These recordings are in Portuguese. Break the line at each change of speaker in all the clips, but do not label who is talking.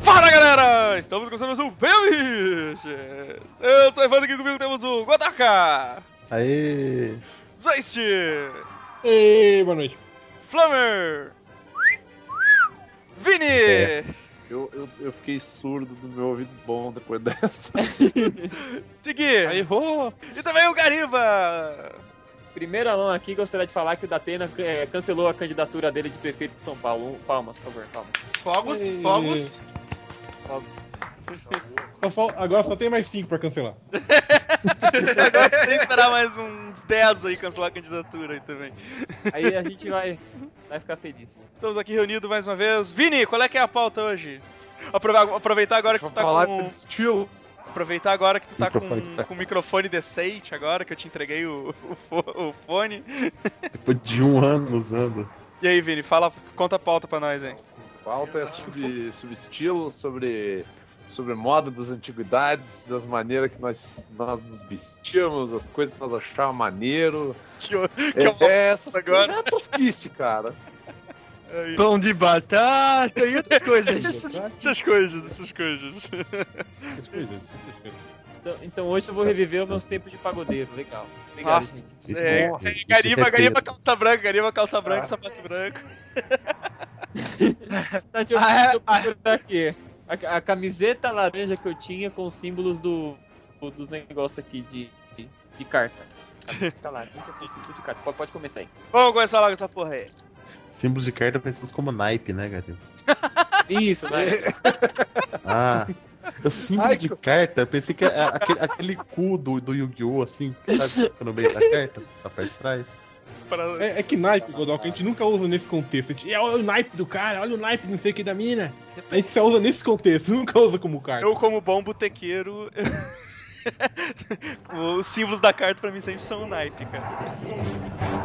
Fala galera! Estamos começando mais um Pelix! Eu sou o Evandro aqui comigo temos o Godaka!
Aê!
Zeist!
Ei, boa noite.
Flammer! Vini!
É.
Eu, eu, eu fiquei surdo do meu ouvido bom depois dessa.
Segui!
Aí!
E também o Gariba!
Primeira mão aqui, gostaria de falar que o Datena é, cancelou a candidatura dele de prefeito de São Paulo. Um- Palmas, por favor, palmas.
Fogos,
Ei.
fogos.
Só fal- Agora só tem mais cinco pra cancelar.
Agora você tem que esperar mais uns 10 aí cancelar a candidatura aí também.
Aí a gente vai, vai ficar feliz.
Estamos aqui reunidos mais uma vez. Vini, qual é que é a pauta hoje? Aprove- Aproveitar agora que tu tá
falar
com...
estilo.
Aproveitar agora que tu tá com,
Microfone.
com o microfone decente agora, que eu te entreguei o, o, o fone.
Depois de um ano usando.
E aí, Vini, fala, conta a pauta pra nós, hein?
Pauta é sobre, sobre estilo, sobre, sobre moda das antiguidades, das maneiras que nós, nós nos vestíamos, as coisas que nós achávamos maneiro.
Que, o- que
É,
eu...
é essas
agora.
é tosquice, cara.
Aí.
Pão de batata e outras coisas.
Essas, coisas, essas coisas.
Essas coisas, essas coisas.
então, então hoje eu vou reviver os meus tempos de pagodeiro. Legal.
Nossa,
gente.
é,
Porra,
é, Gariba,
é
Gariba calça branca, Gariba calça branca,
Ah.
sapato branco.
Tá, deixa eu,
Ah, é?
eu procurar aqui. A, a camiseta laranja que eu tinha com os símbolos do, do- dos negócios aqui de, de, de carta. Tá laranja com símbolos de carta. Pode, pode começar aí.
Vamos começar logo essa porra aí.
Símbolos de carta precisos como naipe, né, cara?
Isso, né?
Ah. Eu símbolo
Ai,
de
que-
carta, eu pensei que é aquele, aquele cu do, do Yu-Gi-Oh! assim, sabe? No meio da carta, na parte de trás.
Pra...
É, é que naipe, Godoka, a gente nunca usa nesse contexto. A gente, "É, olha o naipe do cara, olha o naipe não sei o que da mina. A gente só usa nesse contexto, nunca usa como carta.
Eu, como bom botequeiro, os símbolos da carta pra mim sempre são o naipe, cara.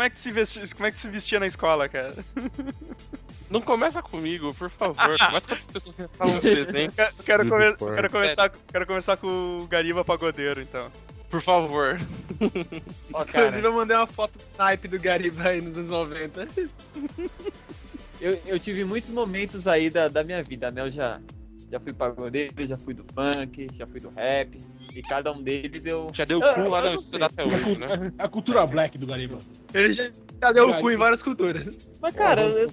Como é que se vestia, como é que se vestia na escola, cara?
Não começa comigo, por favor. Começa com as pessoas que estavam presentes.
Quero, quero, come- quero começar, quero começar com o Gariba Pagodeiro, então.
Por favor.
Ó, cara,
Inclusive, eu mandei uma foto do do Gariba aí nos anos 90.
eu, eu tive muitos momentos aí da, da minha vida, né? Eu já, já fui pagodeiro, já fui do funk, já fui do rap. E cada um deles eu.
Já deu
Ah,
cu lá
eu
na
sei.
estudar até hoje, né?
A cultura black do Gariba.
Ele já, já deu o cu em várias culturas.
Mas, cara, eu,
eu,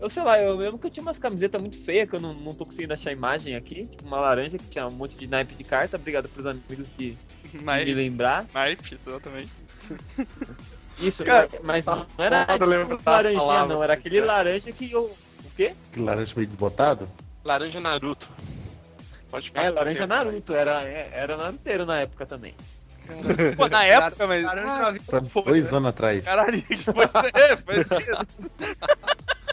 eu sei lá, eu lembro que eu tinha umas camisetas muito feias que eu não, não tô conseguindo achar a imagem aqui. Tipo, uma laranja que tinha um monte de naipe de carta. Obrigado pros amigos de me
Naipe,
lembrar.
naipe, exatamente.
Isso,
Cara,
mas não era tipo,
das
laranjinha,
palavras,
não. Era aquele
cara.
laranja que eu. O quê?
Que laranja meio desbotado?
Laranja Naruto. Pode ficar
É, laranja. Naruto. Era, é, era naruteiro na época também.
Pô, na época, mas.
Laranja
Ah,
Pra
foi,
dois
né?
anos atrás.
Caralho, foi, é, foi cedo.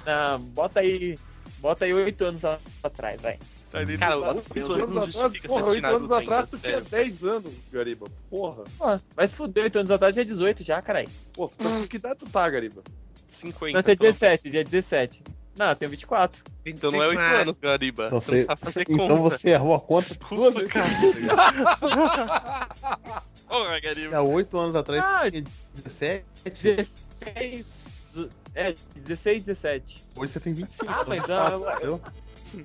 Não, bota aí. Bota aí oito anos atrás, vai.
Tá ali-
Cara, oito anos
atrás,
justifica
porra,
ser
oito anos atrás tu tinha
sério.
10 anos, Gariba. Porra.
Pô, vai se fuder, oito anos atrás é 18 já, caralho.
Pô, que idade tu tá, Gariba?
50.
Não, tinha
então.
17, dia 17. Não, eu tenho 24.
Então não é 8
25
anos, Gariba.
Então
Você não
você,
fazer
então você errou a conta duas vezes.
Porra, Gariba.
Há oito anos atrás
Ah,
você tinha 17,
16. É, 16, 17.
hoje você tem 25.
Ah, mas ah,
Entendeu?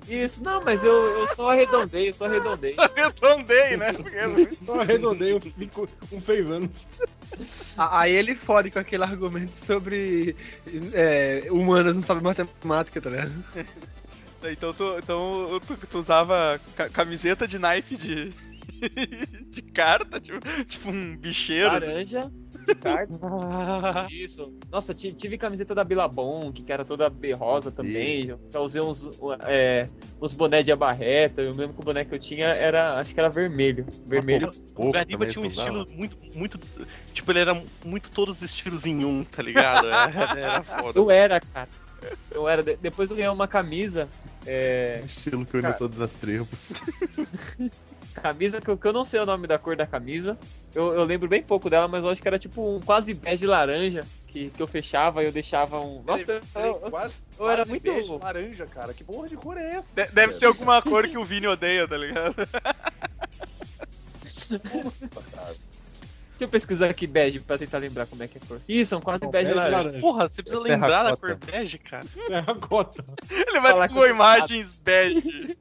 Isso, não, mas eu, eu só arredondei, eu só arredondei.
Arredondei, né? Porque-
Só arredondei uns seis anos.
A- Aí ele fode com aquele argumento sobre é, humanas não sabem matemática, tá ligado?
Então, tu, então tu, tu usava ca- camiseta de naipe de, de carta, tipo, tipo um bicheiro. assim.
Laranja, carta. Isso. Nossa, ti- tive camiseta da Billabong, que era toda rosa também. Já usei uns, é, uns boné de abarreta. Eu lembro que o boné que eu tinha era, acho que era vermelho. Vermelho.
O Gariba tinha um estilo muito, muito. Tipo, ele era muito todos os estilos em um, tá ligado? Era, era foda.
Eu era, cara. Eu era. De- Depois eu ganhei uma camisa. É,
Estilo que eu
Cara.
não todas as tribos.
camisa que eu, que eu não sei o nome da cor da camisa. Eu, eu lembro bem pouco dela, mas eu acho que era tipo um quase bege laranja. Que, que eu fechava e eu deixava um. Nossa, eu, eu-
quase,
eu era muito-
bege laranja, cara. Que porra de cor é essa?
De- Deve ser alguma cor que o Vini odeia, tá ligado?
Nossa, cara.
Deixa eu pesquisar aqui bege pra tentar lembrar como é que é a cor. Ih, são quase bege laranja.
Porra, você precisa
É
lembrar da cor bege, cara.
Terracota.
Ele vai
Falar
com
eu
imagens bege.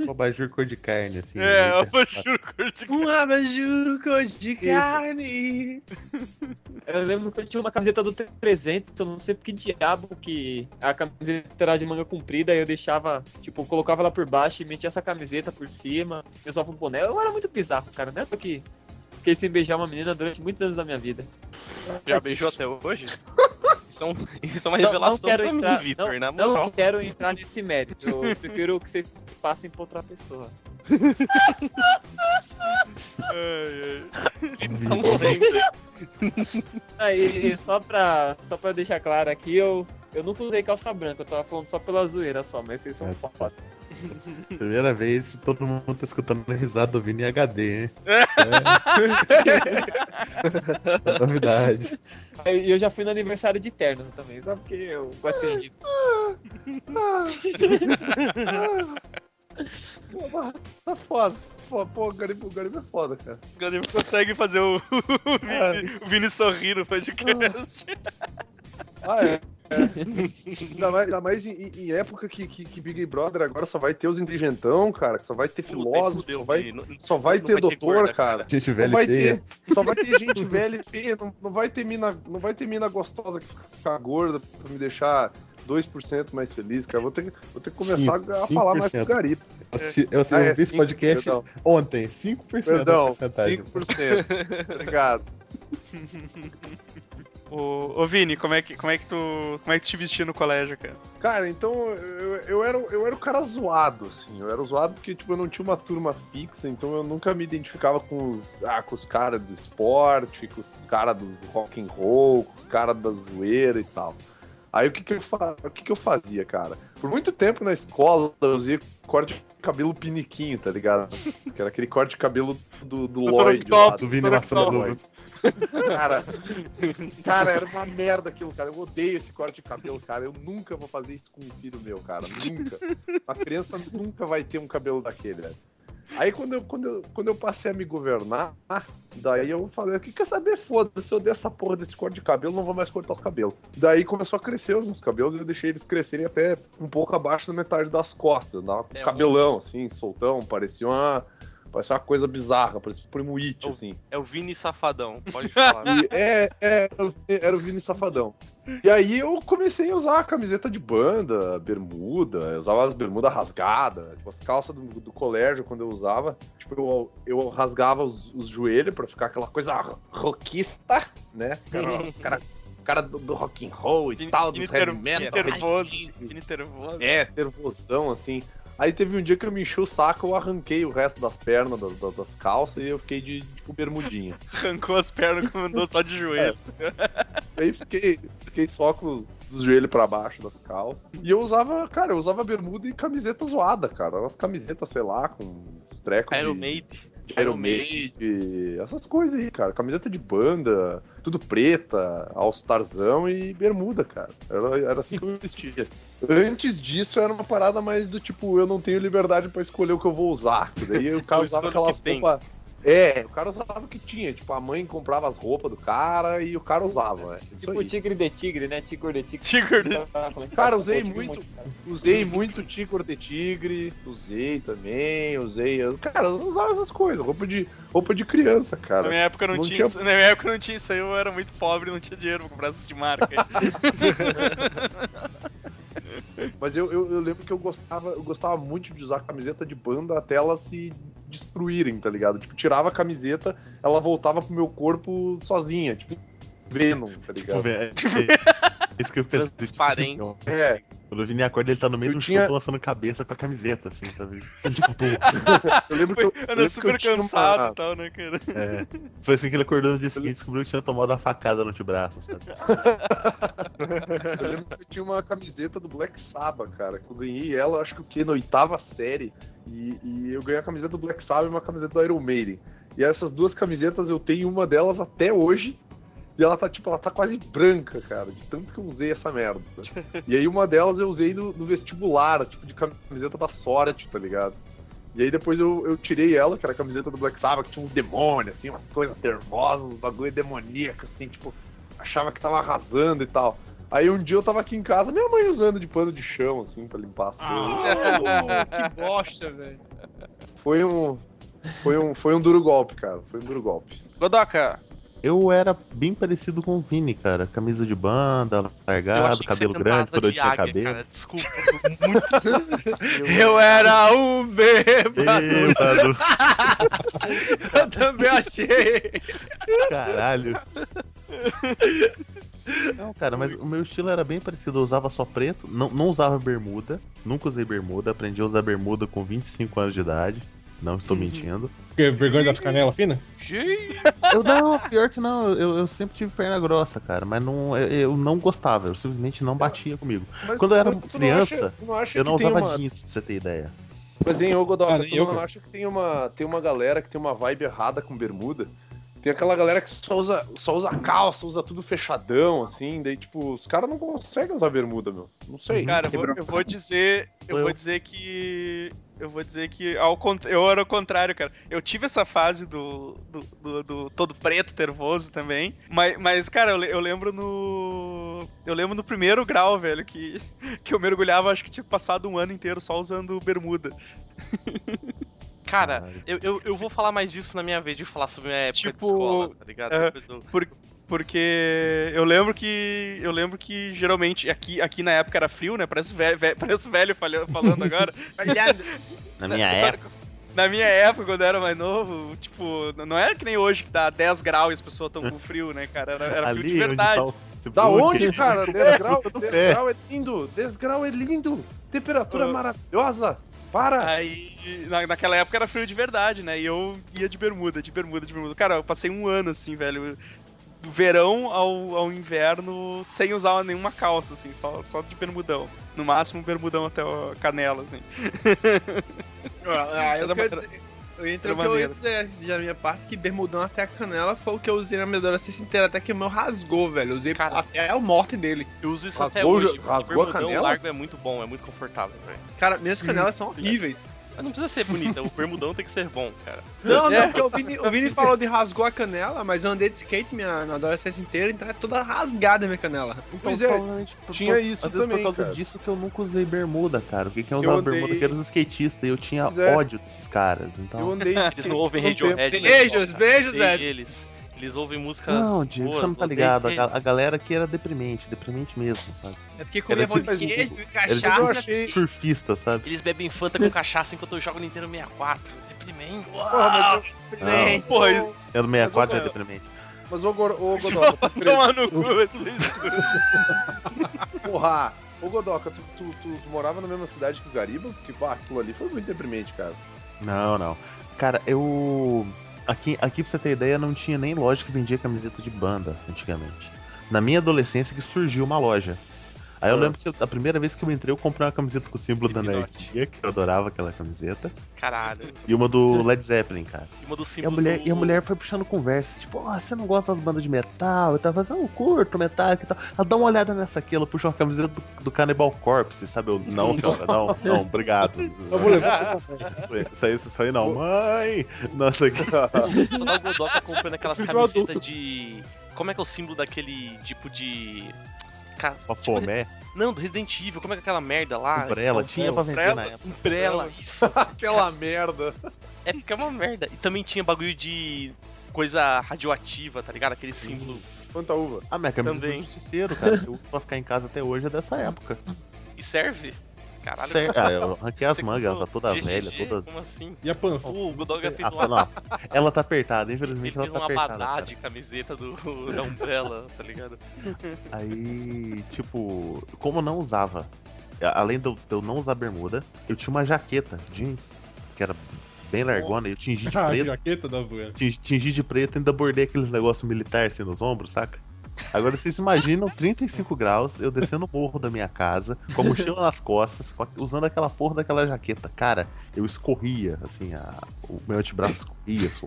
Um abajur cor de carne, assim.
É,
meio
eu juro cor de
Um abajur cor de carne.
Eu lembro que eu tinha uma camiseta do 300, que eu não sei por que diabo que a camiseta era de manga comprida, e eu deixava, tipo, eu colocava ela por baixo e metia essa camiseta por cima, e usava um boné. Eu era muito bizarro, cara, né? Porque fiquei sem beijar uma menina durante muitos anos da minha vida.
Já beijou até hoje? Isso é, um- isso é uma
Não-
revelação
não quero
pra
entrar,
mim, Vitor,
não,
na
não quero entrar nesse mérito. Eu prefiro que vocês passem pra outra pessoa. Aí, e só pra, só pra deixar claro aqui, eu, eu nunca usei calça branca, eu tava falando só pela zoeira só, mas vocês são
É
foda.
Primeira vez, todo mundo tá escutando a risada do Vini em HD, hein? É. Essa é novidade.
E eu já fui no aniversário de terno também, só porque eu gosto de
Pô, mas tá foda. Pô, pô o Gariba, o Gariba é foda, cara.
O Gariba consegue fazer o, o, Vini, o Vini sorrir no podcast.
Ah, é. é. Ainda mais, ainda mais em, em época que, que, que Big Brother agora só vai ter os inteligentão, cara. Que só vai ter filósofo, só vai.
Não-
só vai ter doutor,
gorda,
cara.
Gente velha
vai,
e feia.
ter, só vai ter gente velha e feia, não, não vai ter mina, não vai ter mina gostosa que fica gorda pra me deixar 2% mais feliz, cara. Vou ter, que- vou ter que começar
Cinco-
a falar mais com o
5%.
Gariba.
Eu assisti, eu
Ah, é,
esse
cinco,
podcast
perdão.
ontem. 5% da
Perdão,
porcentagem.
5%. Obrigado.
Ô, ô Vini, como é, que, como, é que tu, como é que tu te vestia no colégio, cara?
Cara, então eu, eu, era, eu era o cara zoado, assim. Eu era o zoado porque, tipo, eu não tinha uma turma fixa, então eu nunca me identificava com os, ah, com os caras do esporte, com os caras do rock and roll, com os caras da zoeira e tal. Aí o que que, eu fa... o que que eu fazia, cara? Por muito tempo na escola eu usei corte de cabelo piniquinho, tá ligado? Que era aquele corte de cabelo do, do Lloyd. lá,
Octopus,
Do Vini
Dr.
Cara, cara, era uma merda aquilo, cara. Eu odeio esse corte de cabelo, cara. Eu nunca vou fazer isso com um filho meu, cara. Nunca. Uma criança nunca vai ter um cabelo daquele, velho. Aí quando eu, quando, eu, quando eu passei a me governar, daí eu falei, o que quer saber? Foda-se, eu odeio essa porra desse corte de cabelo, não vou mais cortar os cabelos. Daí começou a crescer os meus cabelos e eu deixei eles crescerem até um pouco abaixo da metade das costas. Dava
É,
cabelão, assim, soltão, parecia uma. Parecia uma coisa bizarra, parecia um primo It, assim.
É o Vini Safadão, pode falar.
E é, é, era o Vini Safadão. E aí eu comecei a usar a camiseta de banda, bermuda, eu usava as bermudas rasgadas, tipo, as calças do, do colégio quando eu usava, tipo, eu, eu rasgava os, os joelhos pra ficar aquela coisa rockista, né? Cara, cara, cara do, do rock and roll e
Vini-
tal, dos
Vini
heavy metal.
Nervoso.
é, nervosão, assim. Aí teve um dia que eu me enchi o saco, eu arranquei o resto das pernas, das, das- calças, e eu fiquei de, tipo, bermudinha.
Arrancou as pernas e andou só de joelho.
Aí fiquei, fiquei só com os joelhos pra baixo das calças. E eu usava, cara, eu usava bermuda e camiseta zoada, cara. Umas camisetas, sei lá, com uns trecos
Iron
de,
Maiden.
De Iron Maiden, essas coisas aí, cara. Camiseta de banda, tudo preta, all-starzão e bermuda, cara. Era, era assim que eu vestia. Antes disso, era uma parada mais do tipo, eu não tenho liberdade pra escolher o que eu vou usar. Daí
Eu
usava aquelas roupas... É, o cara usava o que tinha. Tipo, a mãe comprava as roupas do cara e o cara usava. É, isso
Tipo
aí.
tigre de tigre, né? Tigre de tigre.
Tigre de-
Cara, usei muito. Usei muito Tigre de Tigre, usei também, usei. Cara, eu usava essas coisas, roupa de, roupa de criança,
Na
cara.
minha época não,
não
tinha,
tinha-
isso- Na minha época não tinha isso aí, eu era muito pobre, não tinha dinheiro pra comprar essas de marca.
Mas eu, eu, eu lembro que eu gostava, eu gostava muito de usar camiseta de banda até ela se destruírem, tá ligado? Tipo, tirava a camiseta, ela voltava pro meu corpo sozinha, tipo, Venom, tá
Tipo,
ligado?
velho, é isso que eu pensei. Tipo, assim,
Transparente.
É,
quando o Vini acorda, ele tá no meio
Eu
do
tinha-
show lançando cabeça com a camiseta, assim, sabe? Onde que eu
lembro que eu, eu
Anda
lembro que
super
eu
cansado
uma-
e tal, né, cara?
É. Foi assim que ele acordou no dia seguinte e descobriu que tinha tomado uma facada no antebraço, sabe?
Eu lembro que eu tinha uma camiseta do Black Sabbath, cara. Que eu ganhei ela, acho que o quê? Na oitava série. E, e eu ganhei a camiseta do Black Sabbath e uma camiseta do Iron Maiden. E essas duas camisetas eu tenho uma delas até hoje. E ela tá, tipo, ela tá quase branca, cara, de tanto que eu usei essa merda. E aí uma delas eu usei no, no vestibular, tipo, de camiseta da sorte, tá ligado? E aí depois eu, eu tirei ela, que era a camiseta do Black Sabbath, que tinha uns demônios, assim, umas coisas nervosas, uns bagulho demoníaco, assim, tipo, achava que tava arrasando e tal. Aí um dia eu tava aqui em casa, minha mãe usando de pano de chão, assim, pra limpar as coisas.
Ah, que bosta, velho.
Foi um. Foi um, foi um duro golpe, cara. Foi um duro golpe.
Godoka,
Eu era bem parecido com o Vini, cara. Camisa de banda, largado, cabelo grande quando eu tinha
águia,
cabelo.
Cara. Desculpa, muito
Eu era um bêbado.
Bêbado,
Eu também achei.
caralho. Não, cara, mas o meu estilo era bem parecido. Eu usava só preto, não, não usava bermuda. Nunca usei bermuda. Aprendi a usar bermuda com 25 anos de idade. Não estou mentindo.
Porque vergonha das canelas finas?
Eu não, pior que não. Eu, eu sempre tive perna grossa, cara. Mas não, eu, eu não gostava. Eu simplesmente não batia comigo.
Mas-
Quando eu era
tu não
criança,
acha- não acha
Eu não usava
uma-
jeans, pra você ter ideia.
Mas em ô Godoka,
Cara,
tu
eu,
não acha que tem uma, tem uma galera que tem uma vibe errada com bermuda? Tem aquela galera que só usa, só usa calça, usa tudo fechadão, assim, daí, tipo, os caras não conseguem usar bermuda, meu. Não sei.
cara, eu vou, eu vou dizer. Eu vou dizer que. Eu vou dizer que ao eu era o contrário, cara. Eu tive essa fase do, do, do- do todo preto, nervoso também. Mas, mas cara, eu, eu lembro no. Eu lembro no primeiro grau, velho, que, que eu mergulhava, acho que tinha passado um ano inteiro só usando bermuda.
Cara, eu, eu, eu vou falar mais disso na minha vez de falar sobre minha época
Tipo,
de escola, tá ligado?
é,
eu-
Porque eu lembro que. Eu lembro que geralmente aqui, aqui na época era frio, né? Parece velho, velho, parece velho falando agora.
Na minha época.
Na minha época, quando eu era mais novo, tipo, não era que nem hoje que dá 10 graus e as pessoas estão com frio, né, cara? Era, era frio de
Ali onde
verdade.
tá o
Da onde, cara? 10 graus?
no
10
pé.
graus é lindo! 10 graus é lindo! Temperatura
Ah.
maravilhosa! Para!
Aí, na, naquela época era frio de verdade, né? E eu ia de bermuda, de bermuda, de bermuda. Cara, eu passei um ano, assim, velho. Do verão ao, ao inverno, sem usar nenhuma calça, assim, só, só de bermudão. No máximo, bermudão até a canela, assim.
Ah, eu quero dizer. Eu entro
era
o que eu ia
maneiro.
dizer já na minha parte que bermudão até a canela foi o que eu usei na minha adolescência inteira, até que o meu rasgou, velho. Eu usei
Cara.
até a morte dele.
Eu uso isso
Rasgou
até
o
hoje.
rasgou a canela?
largo é muito bom, é muito confortável, velho.
Cara, minhas
Sim,
canelas são
sim.
horríveis.
Mas não precisa ser bonita, o bermudão tem que ser bom, cara.
Não, não,
É.
porque o Vini, o Vini falou de rasgou a canela, mas eu andei de skate minha, na adolescência inteira, então é toda rasgada a minha canela.
Pois
Então,
é, tinha
por-
isso
Às vezes
também,
por causa
cara.
disso que eu nunca usei bermuda, cara. Porque quem
Eu
usava
andei-
bermuda que eram os skatistas e eu tinha
é.
ódio desses caras. Então.
Eu andei de
Eles
skate
não ouvem. Radiohead, né?
Beijos, beijos, Ed.
Eles, eles ouvem músicas
Não, Diego,
boas,
você não tá ligado. A, a galera aqui era deprimente, deprimente mesmo, sabe?
É porque comia
tipo-
queijo e
Era
cachaça.
tipo surfista, sabe?
Eles bebem Fanta com cachaça enquanto eu jogo Nintendo 64. Deprimente.
Porra, mas, eu-
Não,
Porra, isso
é do 64 é
Mas, ô,
deprimente.
mas ô Godoka,
toma no cu, vocês.
porra! Ô Godoka, tu, tu, tu- tu morava na mesma cidade que o Gariba? Porque pá, aquilo ali foi muito deprimente, cara.
Não, não. Cara, eu. Aqui, aqui pra você ter ideia, não tinha nem loja que vendia camiseta de banda antigamente. Na minha adolescência que surgiu uma loja. Aí eu
Ah.
lembro que eu- a primeira vez que eu entrei, eu comprei uma camiseta com o símbolo da
Slipknot.
anarquia, que eu adorava aquela camiseta.
Caralho.
E uma do Led Zeppelin, cara.
E uma do
E a
símbolo
mulher,
do...
e a mulher foi puxando conversa, tipo, ó, você não gosta das bandas de metal? Eu tava assim, eu curto metal e tal. Ela dá uma olhada nessa aqui, ela puxou uma camiseta do, do Cannibal Corpse, sabe? Eu, não, senhora, não, não, obrigado.
Eu vou levar.
Isso aí- Isso aí, isso aí não. Mãe! Nossa, que...
Só dá o Godoka comprando aquelas camisetas de... Como é que é o símbolo daquele tipo de... Ca-
Só fomé,
Não, do Resident Evil, como é que é aquela merda lá?
umbrella, tinha pra vender
Umbrella?
na época.
Umbrella, isso.
Aquela merda.
É porque é uma merda. E também tinha bagulho de coisa radioativa, tá ligado? Aquele símbolo.
Quanta uva.
Ah, minha camisa
Também.
do justiceiro, cara, eu pra ficar em casa até hoje é dessa época.
E serve? Caralho.
Certo. Ah, eu arranquei as mangas, ela tá toda
GGG?
velha, toda.
Como assim?
E a pança?
O Godoga fez
Ah,
uma,
não. Ela tá apertada,
ele
infelizmente
fez
ela tá apertada.
abadá
cara.
de camiseta do, da Umbrella, tá ligado?
Aí, tipo, como eu não usava, além de eu, não usar bermuda, eu tinha uma jaqueta jeans, que era bem largona, e eu tingi de
Ah, a
preto.
jaqueta da.
Tingi, tingi de preto e ainda bordei aqueles negócios militares assim nos ombros, saca? Agora vocês imaginam 35 graus, eu descendo o morro da minha casa, com a mochila nas costas, usando aquela porra daquela jaqueta. Cara, eu escorria, assim, a- o meu antebraço escorria, só.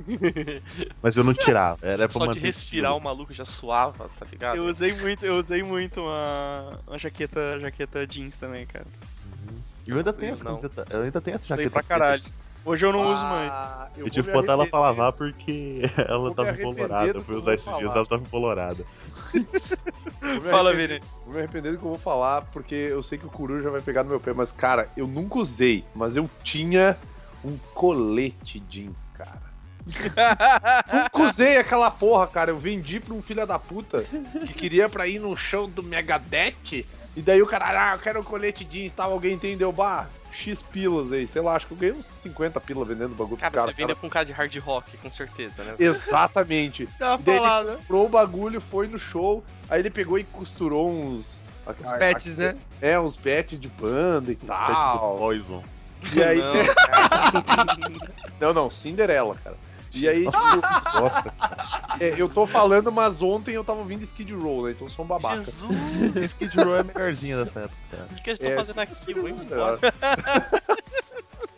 mas eu não tirava. Era pra
Só de respirar o maluco já suava, tá ligado?
Eu usei muito, eu usei muito uma, uma jaqueta, jaqueta jeans também, cara.
Eu ainda tenho essa camiseta, eu ainda tenho essa
Usei
jaqueta.
pra caralho. Hoje eu não uso mais.
Ah,
Eu,
vou
tive que botar ela pra lavar porque ela tava
do
Eu fui
eu
usar esses dias, ela tava
me
Fala, Vini.
Vou me arrepender do que eu vou falar, porque eu sei que o Coruja vai pegar no meu pé, mas, cara, eu nunca usei, mas eu tinha um colete jeans, cara. nunca usei aquela porra, cara. Eu vendi pra um filho da puta que queria pra ir no show do Megadeth, e daí o cara, ah, eu quero um colete jeans, tal, alguém entendeu, bah, X pilas aí, sei lá, acho que eu ganhei uns 50 pilas vendendo bagulho pro
Cara,
cara.
você vende pra um cara de hard rock, com certeza, né?
Exatamente.
Tá
Daí ele
falado.
comprou o bagulho, foi no show, aí ele pegou e costurou uns.
Os pets, né?
É, uns pets de banda e
Os pets do
tal.
Poison.
E aí.
Não,
Não, não, Cinderela, cara. E aí, tipo,
Nossa,
é, eu tô falando, mas ontem eu tava ouvindo Skid Row, né? Então eu sou um babaca.
Jesus,
esse Kid Row é melhorzinho dessa época,
o que, que eu tô
É.
fazendo aqui? Eu vou embora.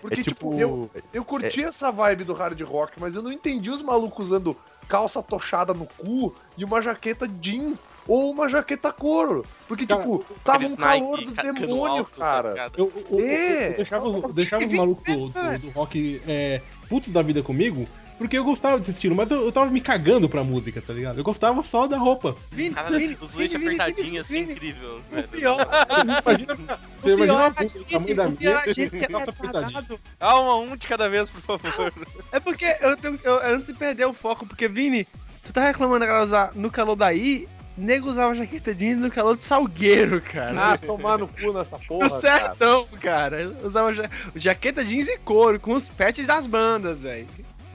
Porque,
é
tipo,
tipo.
eu, eu curti essa vibe do hard rock, mas eu não entendi os malucos usando calça tochada no cu e uma jaqueta jeans ou uma jaqueta couro. Porque,
Cara,
tipo, tava um calor
Nike
do demônio,
alto, tá
cara.
ligado?
Eu, eu, eu-
É.
eu deixava, os- eu deixava os malucos do, do- do rock é, putos da vida comigo, porque eu gostava desse estilo, mas eu, eu tava me cagando pra música, tá ligado? Eu gostava só da roupa.
Vini,
Cara,
Vini,
os leite apertadinhos assim,
Vini,
incrível.
O pior,
Imagina, você
o
imagina
pior,
a
gente,
tamanho da
o pior a
minha,
gente que é
calça apertadinha.
Calma, um de cada vez, por favor.
É porque eu tenho. Eu, antes de perder o foco, porque, Vini, tu tá reclamando agora usar no calor daí, nego usava jaqueta jeans no calor de salgueiro, cara.
Ah, tomar no cu nessa porra.
no
cara.
sertão, cara. Eu Usava ja- jaqueta jeans e couro, com os pets das bandas, velho.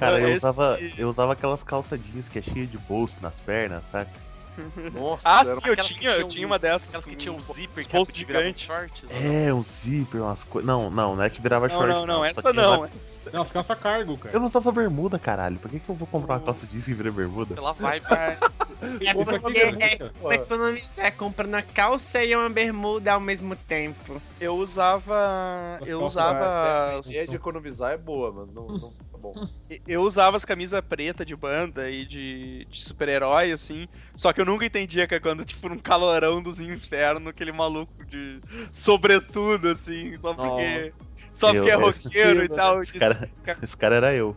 Cara, eu
Esse-
usava, eu usava aquelas calças jeans que é cheia de bolso nas pernas, saca?
Nossa,
Ah, sim, eu tinha, eu tinha uma dessas.
Que tinha um zíper que virava
gigantes.
shorts.
É, um zíper, umas coisas. Não, não, não é que virava
Não,
short.
não, não,
só
essa não.
vários-
Não, as calça cargo, cara.
Eu não usava bermuda, caralho. Por que, que eu vou comprar uma calça jeans que vira bermuda?
Pela vibe.
Isso aqui é música.
economizar, compra na calça e uma bermuda ao mesmo tempo.
Eu usava. Eu usava.
A ideia de economizar é boa, mas não, não bom.
Eu usava as camisas preta de banda e de, de super-herói, assim. Só que eu nunca entendia que é quando, tipo, num calorão dos infernos, aquele maluco de sobretudo, assim, só porque. Só
Eu-
porque é roqueiro e tal.
Esse cara, esse cara era eu.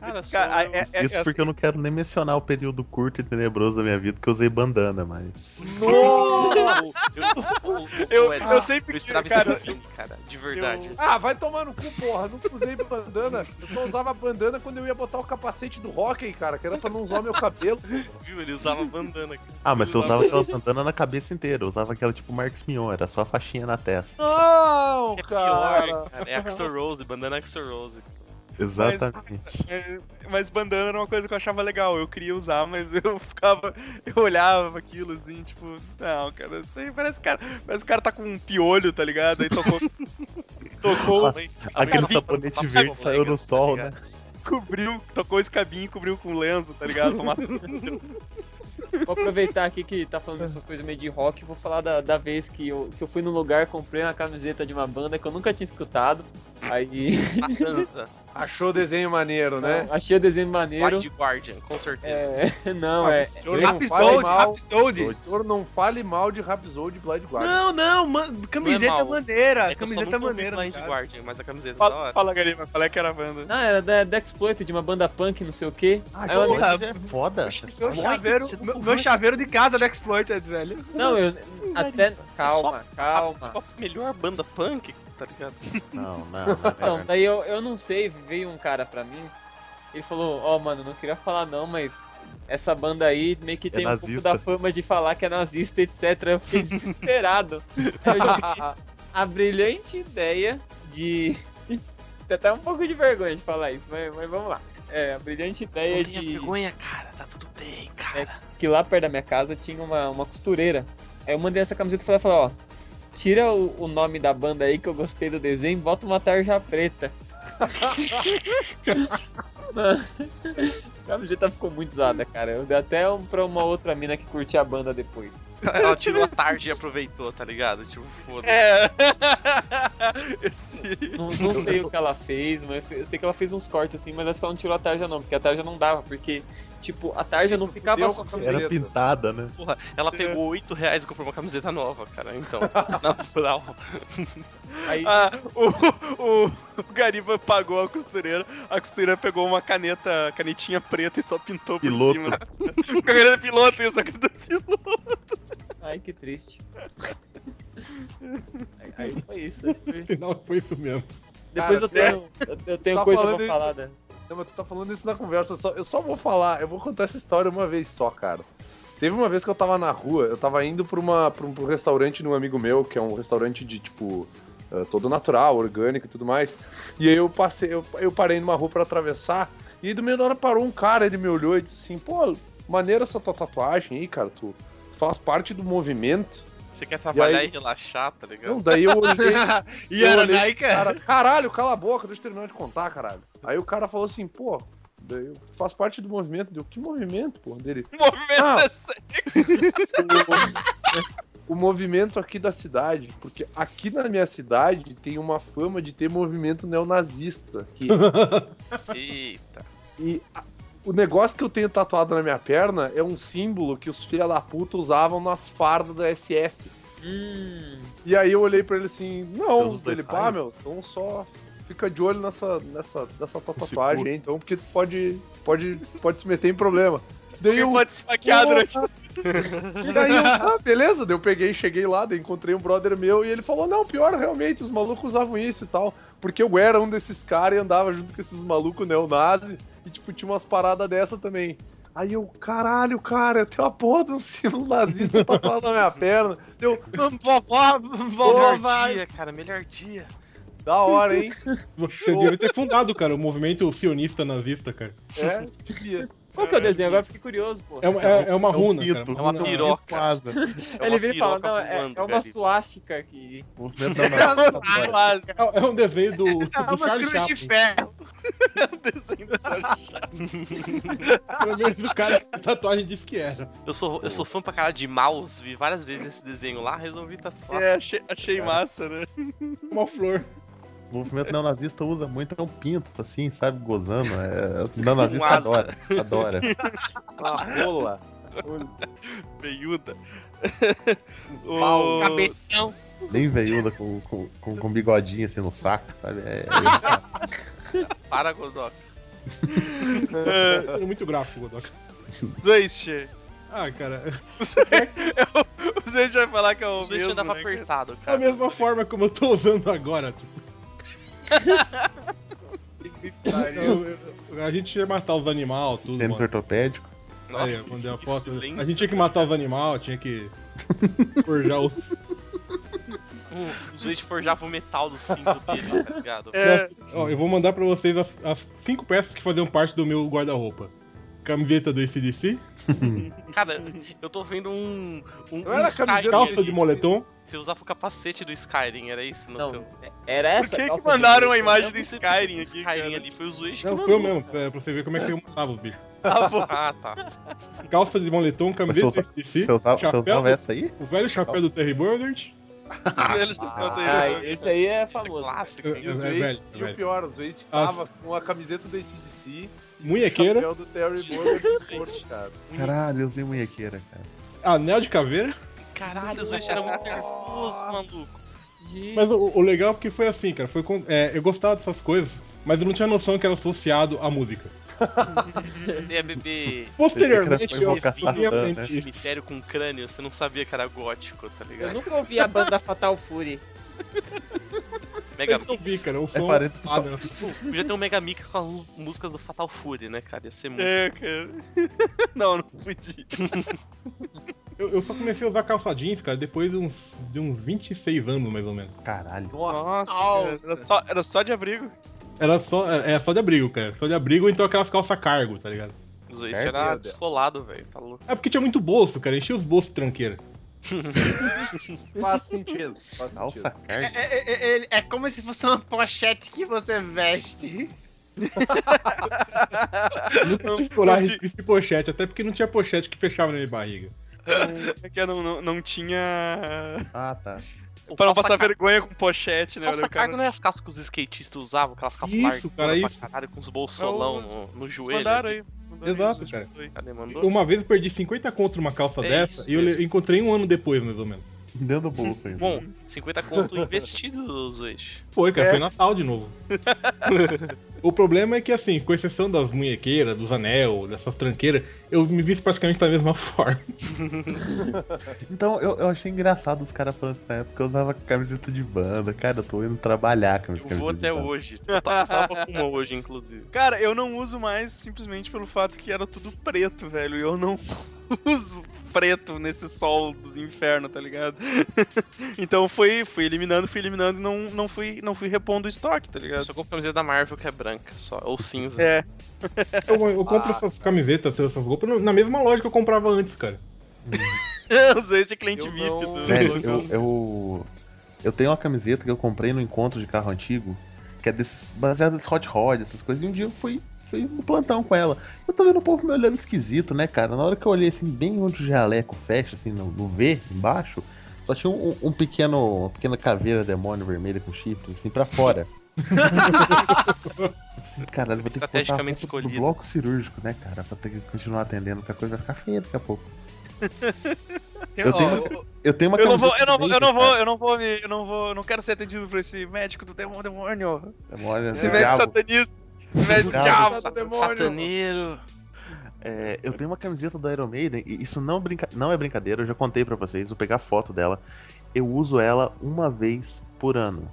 Cara,
cara- é- é-
Isso
é
porque eu não quero nem mencionar o período curto e tenebroso da minha vida que eu usei bandana, mas.
Eu, eu,
Eu- eu sempre
eu
quis, cara,
cara, de verdade.
Ah, vai tomar no cu, porra. Nunca usei bandana. Eu só usava bandana quando eu ia botar o capacete do hockey, cara, que era pra não usar meu cabelo.
Viu? Ele usava bandana. cara.
Ah, mas você usava aquela bandana na cabeça inteira. Eu usava aquela tipo Marcos Mion, era só a faixinha na testa.
Não,
É
cara.
pior, cara. É Axel Rose, bandana Axel Rose.
Exatamente.
É, Mas bandana era uma coisa que eu achava legal. Eu queria usar, mas eu ficava. Eu olhava aquilo assim, tipo, não, cara, aí parece que o cara. Parece que o cara tá com um piolho, tá ligado? Aí tocou. tocou.
Nossa, Aquele
escabinho,
sabonete verde saiu no sol, né?
cobriu, tocou o escabinho e cobriu com lenço, tá ligado? Matar-
Vou aproveitar aqui que tá falando dessas coisas meio de rock, vou falar da, da vez que eu, que eu fui num lugar, comprei uma camiseta de uma banda que eu nunca tinha escutado. Aí.
Achou o desenho maneiro, né?
achei o desenho maneiro.
White Guardian, com certeza.
É, não,
Ah,
é.
não
Rhapsody. Rhapsody.
O senhor não fale mal de Rhapsody Blind Guardian.
Não, não, man, camiseta maneira,
É que eu só
camiseta maneira.
Blind. Guardian, mas a camiseta é da
Fala,
hora.
fala Garima, qual é que era a banda?
Não, era da, da Exploit, de uma banda punk, não sei o quê.
Ah,
Aí eu-
Exploited é foda.
Meu chaveiro, meu, meu chaveiro de casa do Exploited, velho.
Não, eu. Até. Calma, calma.
Qual a melhor banda punk, tá ligado?
Não, não, não.
Então,
não.
daí eu, eu não sei, veio um cara pra mim, ele falou, ó, mano, não queria falar não, mas essa banda aí meio que tem um pouco
nazista.
da fama de falar que é nazista, etc. Eu fiquei desesperado. Eu já fiquei, a brilhante ideia de. Tem até um pouco de vergonha de falar isso, mas, mas vamos lá. É, a brilhante ideia
Não
de.
vergonha, cara. Tá tudo bem, cara.
que lá perto da minha casa tinha uma, uma costureira. Aí eu mandei essa camiseta e falei, falei, ó, tira o, o nome da banda aí que eu gostei do desenho e bota uma tarja preta. Mano, a camiseta ficou muito usada, cara. Eu dei até um, pra uma outra mina que curtia a banda depois.
Ela tirou a tarde e aproveitou, tá ligado? Tipo, foda-se.
É. Esse.
Não, não sei o que ela fez, mas eu sei que ela fez uns cortes assim, mas acho que ela não tirou a tarja não, porque a tarja não dava, porque, tipo, a tarja não ficava
Deu
só
com a
Era
camiseta.
pintada, né?
Porra, ela pegou 8 reais e comprou uma camiseta nova, cara. Então, na moral.
Aí,
Ah, o, o, o Gariba pagou a costureira, a costureira pegou uma caneta, canetinha preta e só pintou por
Piloto.
cima. Com a caneta piloto, isso, a caneta piloto.
ai, que triste. Aí, aí foi isso. aí foi-
No final foi isso mesmo.
Depois
Cara,
eu tenho, eu, eu tenho
tá
coisa pra falar, né?
Não, mas tu tá falando isso na conversa, só- eu só vou falar, eu vou contar essa história uma vez só, cara. Teve uma vez que eu tava na rua, eu tava indo pra, uma, pra um, pra um restaurante de um amigo meu, que é um restaurante de, tipo, eh, todo natural, orgânico e tudo mais. E aí eu passei, eu, eu parei numa rua pra atravessar, e aí do meio da hora parou um cara, ele me olhou e disse assim, pô, maneira essa tua tatuagem aí, cara, tu, tu faz parte do movimento.
Você quer trabalhar
aí-
e, relaxar, tá ligado?
Não, daí eu olhei,
E
Eu
era
olhei
Nike,
cara, caralho, cala a boca, deixa eu terminar de contar, caralho. Aí o cara falou assim, pô, daí eu faço parte do movimento. Deu, que movimento, pô? Dele.
Movimento
Ah.
é
O, o movimento aqui da cidade, porque aqui na minha cidade tem uma fama de ter movimento neonazista. Que,
Eita.
e a- o negócio que eu tenho tatuado na minha perna é um símbolo que os filha da puta usavam nas fardas da SS.
Hum,
E aí eu olhei pra ele assim, não, ele, pá, meu, então só fica de olho nessa, nessa, nessa tua tatuagem aí, então, porque tu pode, pode, pode se meter em problema. Daí eu,
pode se maquiar durante.
e daí eu, ah, beleza, daí eu peguei, cheguei lá, daí encontrei um brother meu e ele falou, não, pior, realmente, os malucos usavam isso e tal, porque eu era um desses caras e andava junto com esses malucos neonazi e, tipo, tinha umas paradas dessa também. Aí eu, caralho, cara, eu tenho uma porra de um símbolo nazista tatuado na minha perna. Deu,
Vovó, vovó
Melhor
vai.
dia, cara, melhor dia.
Da hora, hein?
Você devia ter fundado, cara, o movimento sionista nazista, cara.
É, devia.
qual que é o desenho? Agora eu fiquei curioso, pô.
É, uma- é, é uma
É um
runa,
pinto,
cara.
É uma piroca.
Quase.
É
Ele
uma
vem e fala, não, é, é uma suástica.
Quase.
É, é um desenho do, do
É uma
Charlie
cruz de
Chaplin.
ferro.
É um desenho do Sérgio
Pelo menos o cara com tatuagem disse que era.
Eu sou, eu sou fã pra caralho de mouse, vi várias vezes esse desenho lá, resolvi tatuar.
É, achei, achei massa, né?
Uma flor.
O movimento neonazista usa muito é um pinto, assim, sabe? Gozando. É, o neonazista
Um
adora. Adora.
Uma rola.
Veiuda. o...
Cabeção.
Bem veiuda com, com, com, com bigodinho assim no saco, sabe? É,
Para, Godoka.
É,
É muito gráfico, Godok.
Zwist.
Ah, cara.
O Zwist vai falar que é o
O
mesmo,
andava
né, cara?
apertado,
Da
cara.
mesma forma como eu tô usando agora. Tipo, eu- eu- a gente ia matar os animais, tudo.
tênis ortopédico.
Nossa,
Aí, eu mandei a foto.
silêncio,
A gente tinha que matar os animais, tinha que forjar os.
Hum, O Switch forjava o metal do cinto dele, tá ligado?
É,
Ó, eu vou mandar pra vocês as, as cinco peças que faziam parte do meu guarda-roupa. Camiseta do ACDC,
Cara, eu tô vendo um. um,
Não
um
era
Skyrim
calça de moletom.
Você usava o capacete do Skyrim, era isso? No
Não,
teu...
era
por
essa
que, que
calça de
mandaram a imagem do Skyrim
o
aqui,
Skyrim
cara?
ali foi o que
Não,
mandou.
foi eu mesmo, é, pra você ver como é que eu matava os bichos.
Ah.
Ah, tá.
Calça de moletom, camiseta
usa,
do ACDC,
você usava, você
chapéu,
usava essa aí?
o velho chapéu do Terry
já
Ah, esse aí é
Esse é
famoso.
clássico.
É,
hein?
E os
é
Waze,
velho, é
e o
velho.
pior, os Waze
As-
tava com a camiseta do ACDC
Munhequeira,
chapéu do Terry Bogard do esporte, cara.
Caralho, eu usei munhequeira, cara.
anel de caveira.
Caralho, o Switch era muito nervoso, maluco.
Mas o, o legal é que foi assim, cara. Foi com- é, eu gostava dessas coisas, mas eu não tinha noção que era associado à música.
Você ia beber
Posteriormente, eu vim
né?
aprender.
cemitério com crânio, você não sabia que era gótico, tá
eu
ligado?
nunca ouvi a banda Fatal Fury.
Mega
Eu não vi,
Mix.
cara. O som
parente do
ah.
Podia ter um Mega Mix com as músicas do Fatal Fury, né, cara? Ia ser muito.
É, cara. Não, não podia.
Eu, eu só comecei a usar calça jeans, cara, depois de uns, de uns 26 anos, mais ou menos.
Caralho.
Nossa, cara, era, só, era só de abrigo.
Era só, é, é só de abrigo, cara. Só de abrigo então aquelas calças cargo, tá ligado?
O Zwist
É,
era descolado, velho. Tá louco.
É porque tinha muito bolso, cara. Enchia os bolsos de tranqueira.
Faz sentido. Faz
Calça
sentido.
É,
carga.
é- é- é- é como se fosse uma pochete que você veste.
Nunca tive coragem de vestir pochete, até porque não tinha pochete que fechava na minha barriga.
É que não, não, não tinha.
Ah, tá.
O
Pra não passar
car-
vergonha com pochete, né?
Calça
cara-
não é as calças que os skatistas usavam, aquelas calças
Isso,
largas
cara,
pra
isso.
caralho, com os bolsolão
Não,
no, no joelho.
mandaram aí.
Exato, cara.
Cadê?
Uma vez eu perdi 50 conto numa calça
É
dessa
isso
e eu
mesmo.
encontrei um ano depois, mais ou menos.
Dentro do bolso ainda.
Bom, 50 conto investido, Zwist.
Foi, cara,
É.
foi Natal de novo. o problema é que, assim, com exceção das munhequeiras, dos anel, dessas tranqueiras, eu me visto praticamente da mesma forma.
Então, eu, eu achei engraçado os caras falando assim, na época eu usava camiseta de banda. Cara, eu tô indo trabalhar com as
Eu
camisetas
vou
de
até
banda.
hoje. Eu ta- tava com uma hoje, inclusive.
Cara, eu não uso mais simplesmente pelo fato que era tudo preto, velho. E eu não uso preto nesse sol dos infernos, tá ligado? então fui, fui eliminando, fui eliminando e não, não, fui, não fui repondo o estoque, tá
Eu
ligado?
só compro camiseta da Marvel que é branca, só. Ou cinza.
É.
Eu, eu compro
Ah,
essas camisetas, essas roupas, na mesma loja que eu comprava antes, cara.
Usei esse cliente
Eu
VIP
não-
do.
Velho, eu, eu, eu tenho uma camiseta que eu comprei no encontro de carro antigo, que é desse, baseada nesse hot rod, essas coisas, e um dia eu fui, fui no plantão com ela. Eu tô vendo o povo me olhando esquisito, né, cara? Na hora que eu olhei assim, bem onde o jaleco fecha, assim, no, no V, embaixo, só tinha um, um pequeno, uma pequena caveira demônio vermelha com chifres, assim, pra fora. assim, caralho, vou ter que botar a do bloco cirúrgico, né, cara? Pra ter que continuar atendendo, porque a coisa vai ficar feia daqui a pouco. Eu tenho uma,
eu-
eu tenho uma
eu não vou, eu não, vou- eu não vou, eu não vou me, eu não vou, eu não quero ser atendido por esse médico do demônio, demônio. Esse
do
médico satanista,
demônio.
Sataneiro.
É, eu tenho uma camiseta do Iron Maiden e isso não, brinca... não é brincadeira, eu já contei pra vocês, vou pegar foto dela. Eu uso ela uma vez por ano.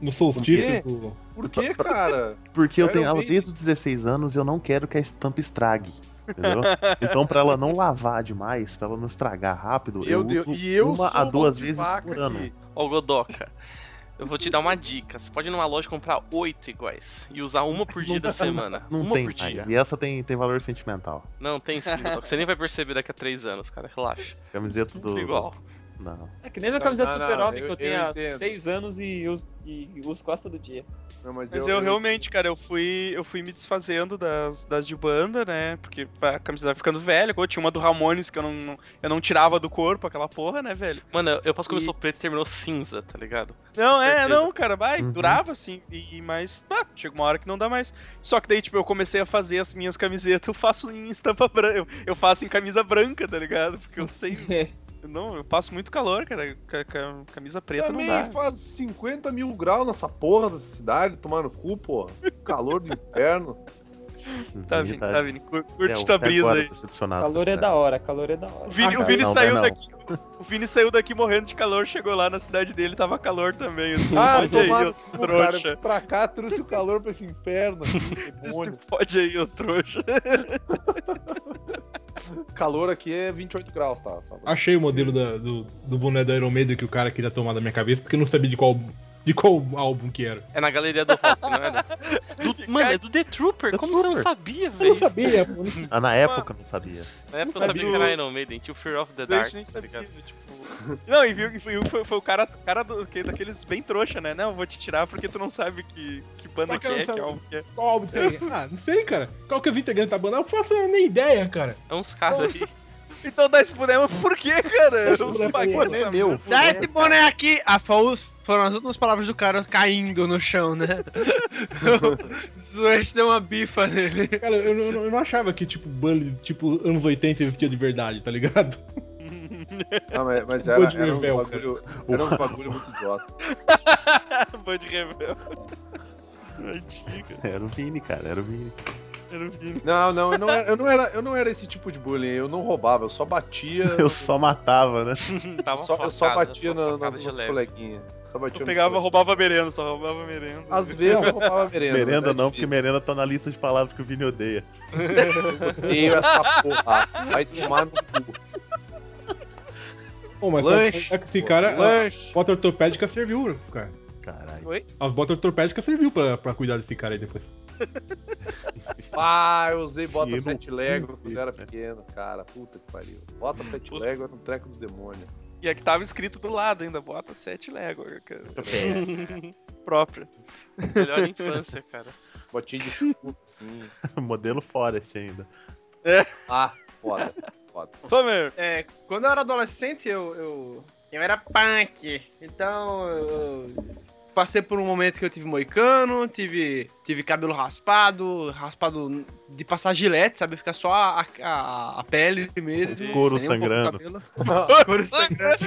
No
quê?
solstício. do-
Por que, cara?
Porque eu tenho ela desde os 16 anos e eu não quero que a estampa estrague. Entendeu? então, pra ela não lavar demais, pra ela não estragar rápido, eu
Deus.
uso
E eu
uma a duas vezes por ano.
Ó, Godoka. Eu vou te dar uma dica. Você pode ir numa loja comprar oito iguais. E usar uma por dia da semana.
Não
uma
tem
por
mais.
dia.
E essa tem, tem valor sentimental.
Não, tem sim, Godoka. Você nem vai perceber daqui a três anos, cara. Relaxa.
Camiseta do.
Igual.
Não.
É que nem minha camiseta
não, não,
super-homem que
eu-
eu tenho
eu
há. 6 anos e uso, e uso quase todo dia.
Não, mas,
Mas eu, realmente, cara, eu fui, eu fui me desfazendo das, das de banda, né? Porque a camiseta vai ficando velha. Pô, tinha uma do Ramones que eu não, não- eu não tirava do corpo, aquela porra, né, velho?
Mano, eu posso
E-
começar preto e terminou cinza, tá ligado?
Não,
Com
é,
certeza.
não, cara, vai,
Uhum.
durava assim, e, mas ah, chega uma hora que não dá mais. Só que daí, tipo, eu comecei a fazer as minhas camisetas, eu faço em estampa branca, eu, eu faço em camisa branca, tá ligado? Porque eu sei, eu não, eu passo muito calor, cara, ca- ca- camisa preta
Também
não dá.
faz 50 mil graus nessa porra dessa cidade, tomar no cu, porra. Calor do inferno.
Tá,
Vini
Vini, tá, Vini, cur- curte
é,
tua brisa aí.
calor é da hora, calor é da hora.
O Vini,
Ah,
o Vini
não,
saiu
não.
daqui. O Vini saiu daqui morrendo de calor, chegou lá na cidade dele, tava calor também. Disse,
Ah,
"Fode aí, ô trouxa.
cara. Pra cá trouxe o calor pra esse inferno. aqui,
Se fode aí, ô trouxa.
Calor aqui é 28 graus, tá? tá.
Achei o modelo da- do, do boné da Iron Maiden que o cara queria tomar da minha cabeça, porque eu não sabia de qual, de qual álbum que era.
É na galeria do rock, não é? Do- mano, é do The Trooper.
The
Como você não
Trooper.
sabia,
Eu não
velho?
sabia, não-
Ah, na época eu não sabia.
Na época eu sabia
o-
que era Iron Maiden. Tinha o Fear of the Dark,
nem
tá
sabia,
ligado?
tipo... Não, e viu, e foi, foi, foi o cara, cara do, que, daqueles bem trouxa, né? Não, eu vou te tirar porque tu não sabe que, que banda que
que eu
é,
não
que álbum que é.
Qual álbum é? Ah, não sei, cara. Qual que é os integrantes da banda? Eu faço nem ideia, cara.
É uns caras aí.
Então dá esse boné, mas por que, cara? Eu saco
foi-
essa
é meu.
Dá esse boné aqui! Ah, foi os- foram as últimas palavras do cara caindo no chão, né? o deu uma bifa nele.
Cara, eu, não- eu não achava que, tipo, banda, tipo, anos 80 existia de verdade, tá ligado?
Não, mas, mas
Um
era,
de
era,
revel,
bagulho, era uns bagulho muito idiota.
Band Rebel. Antiga,
Era o Vini, cara, era o Vini.
era o Vini.
Não, não, eu não, era, eu, não era, eu não era esse tipo de bullying. Eu não roubava, eu só batia.
Eu só matava, né?
Tava
só, eu só
focado,
batia na,
focado
nas coleguinhas. Só batia
Eu pegava, roubava merenda, só roubava merenda.
Às vezes eu roubava merenda.
Merenda
é
não, porque
difícil.
merenda tá na lista de palavras que o Vini odeia.
Odeio essa porra. Vai tomar no cu.
Pô, mas
Lanche,
é que esse cara, a
lanche.
bota ortopédica serviu, cara.
Caralho.
Oi?
As botas ortopédicas serviu pra, pra cuidar desse cara aí depois.
Ah, eu usei bota
Sim,
7
no-
Lego quando eu era pequeno, cara. Puta que pariu. Bota 7 Lego era um treco do demônio.
E aqui tava escrito do lado ainda, bota 7 Lego, cara.
É.
Própria.
Melhor infância, cara.
Botinha de puta, assim.
Modelo Forest ainda.
Ah, foda. Foda.
Flamer,
É, quando eu era adolescente, eu, eu, eu era punk. Então, eu passei por um momento que eu tive moicano, tive, tive cabelo raspado, raspado de passar gilete, sabe? Ficar só a, a, a pele mesmo.
Couro
um
sangrando.
cabelo. Couro sangrando.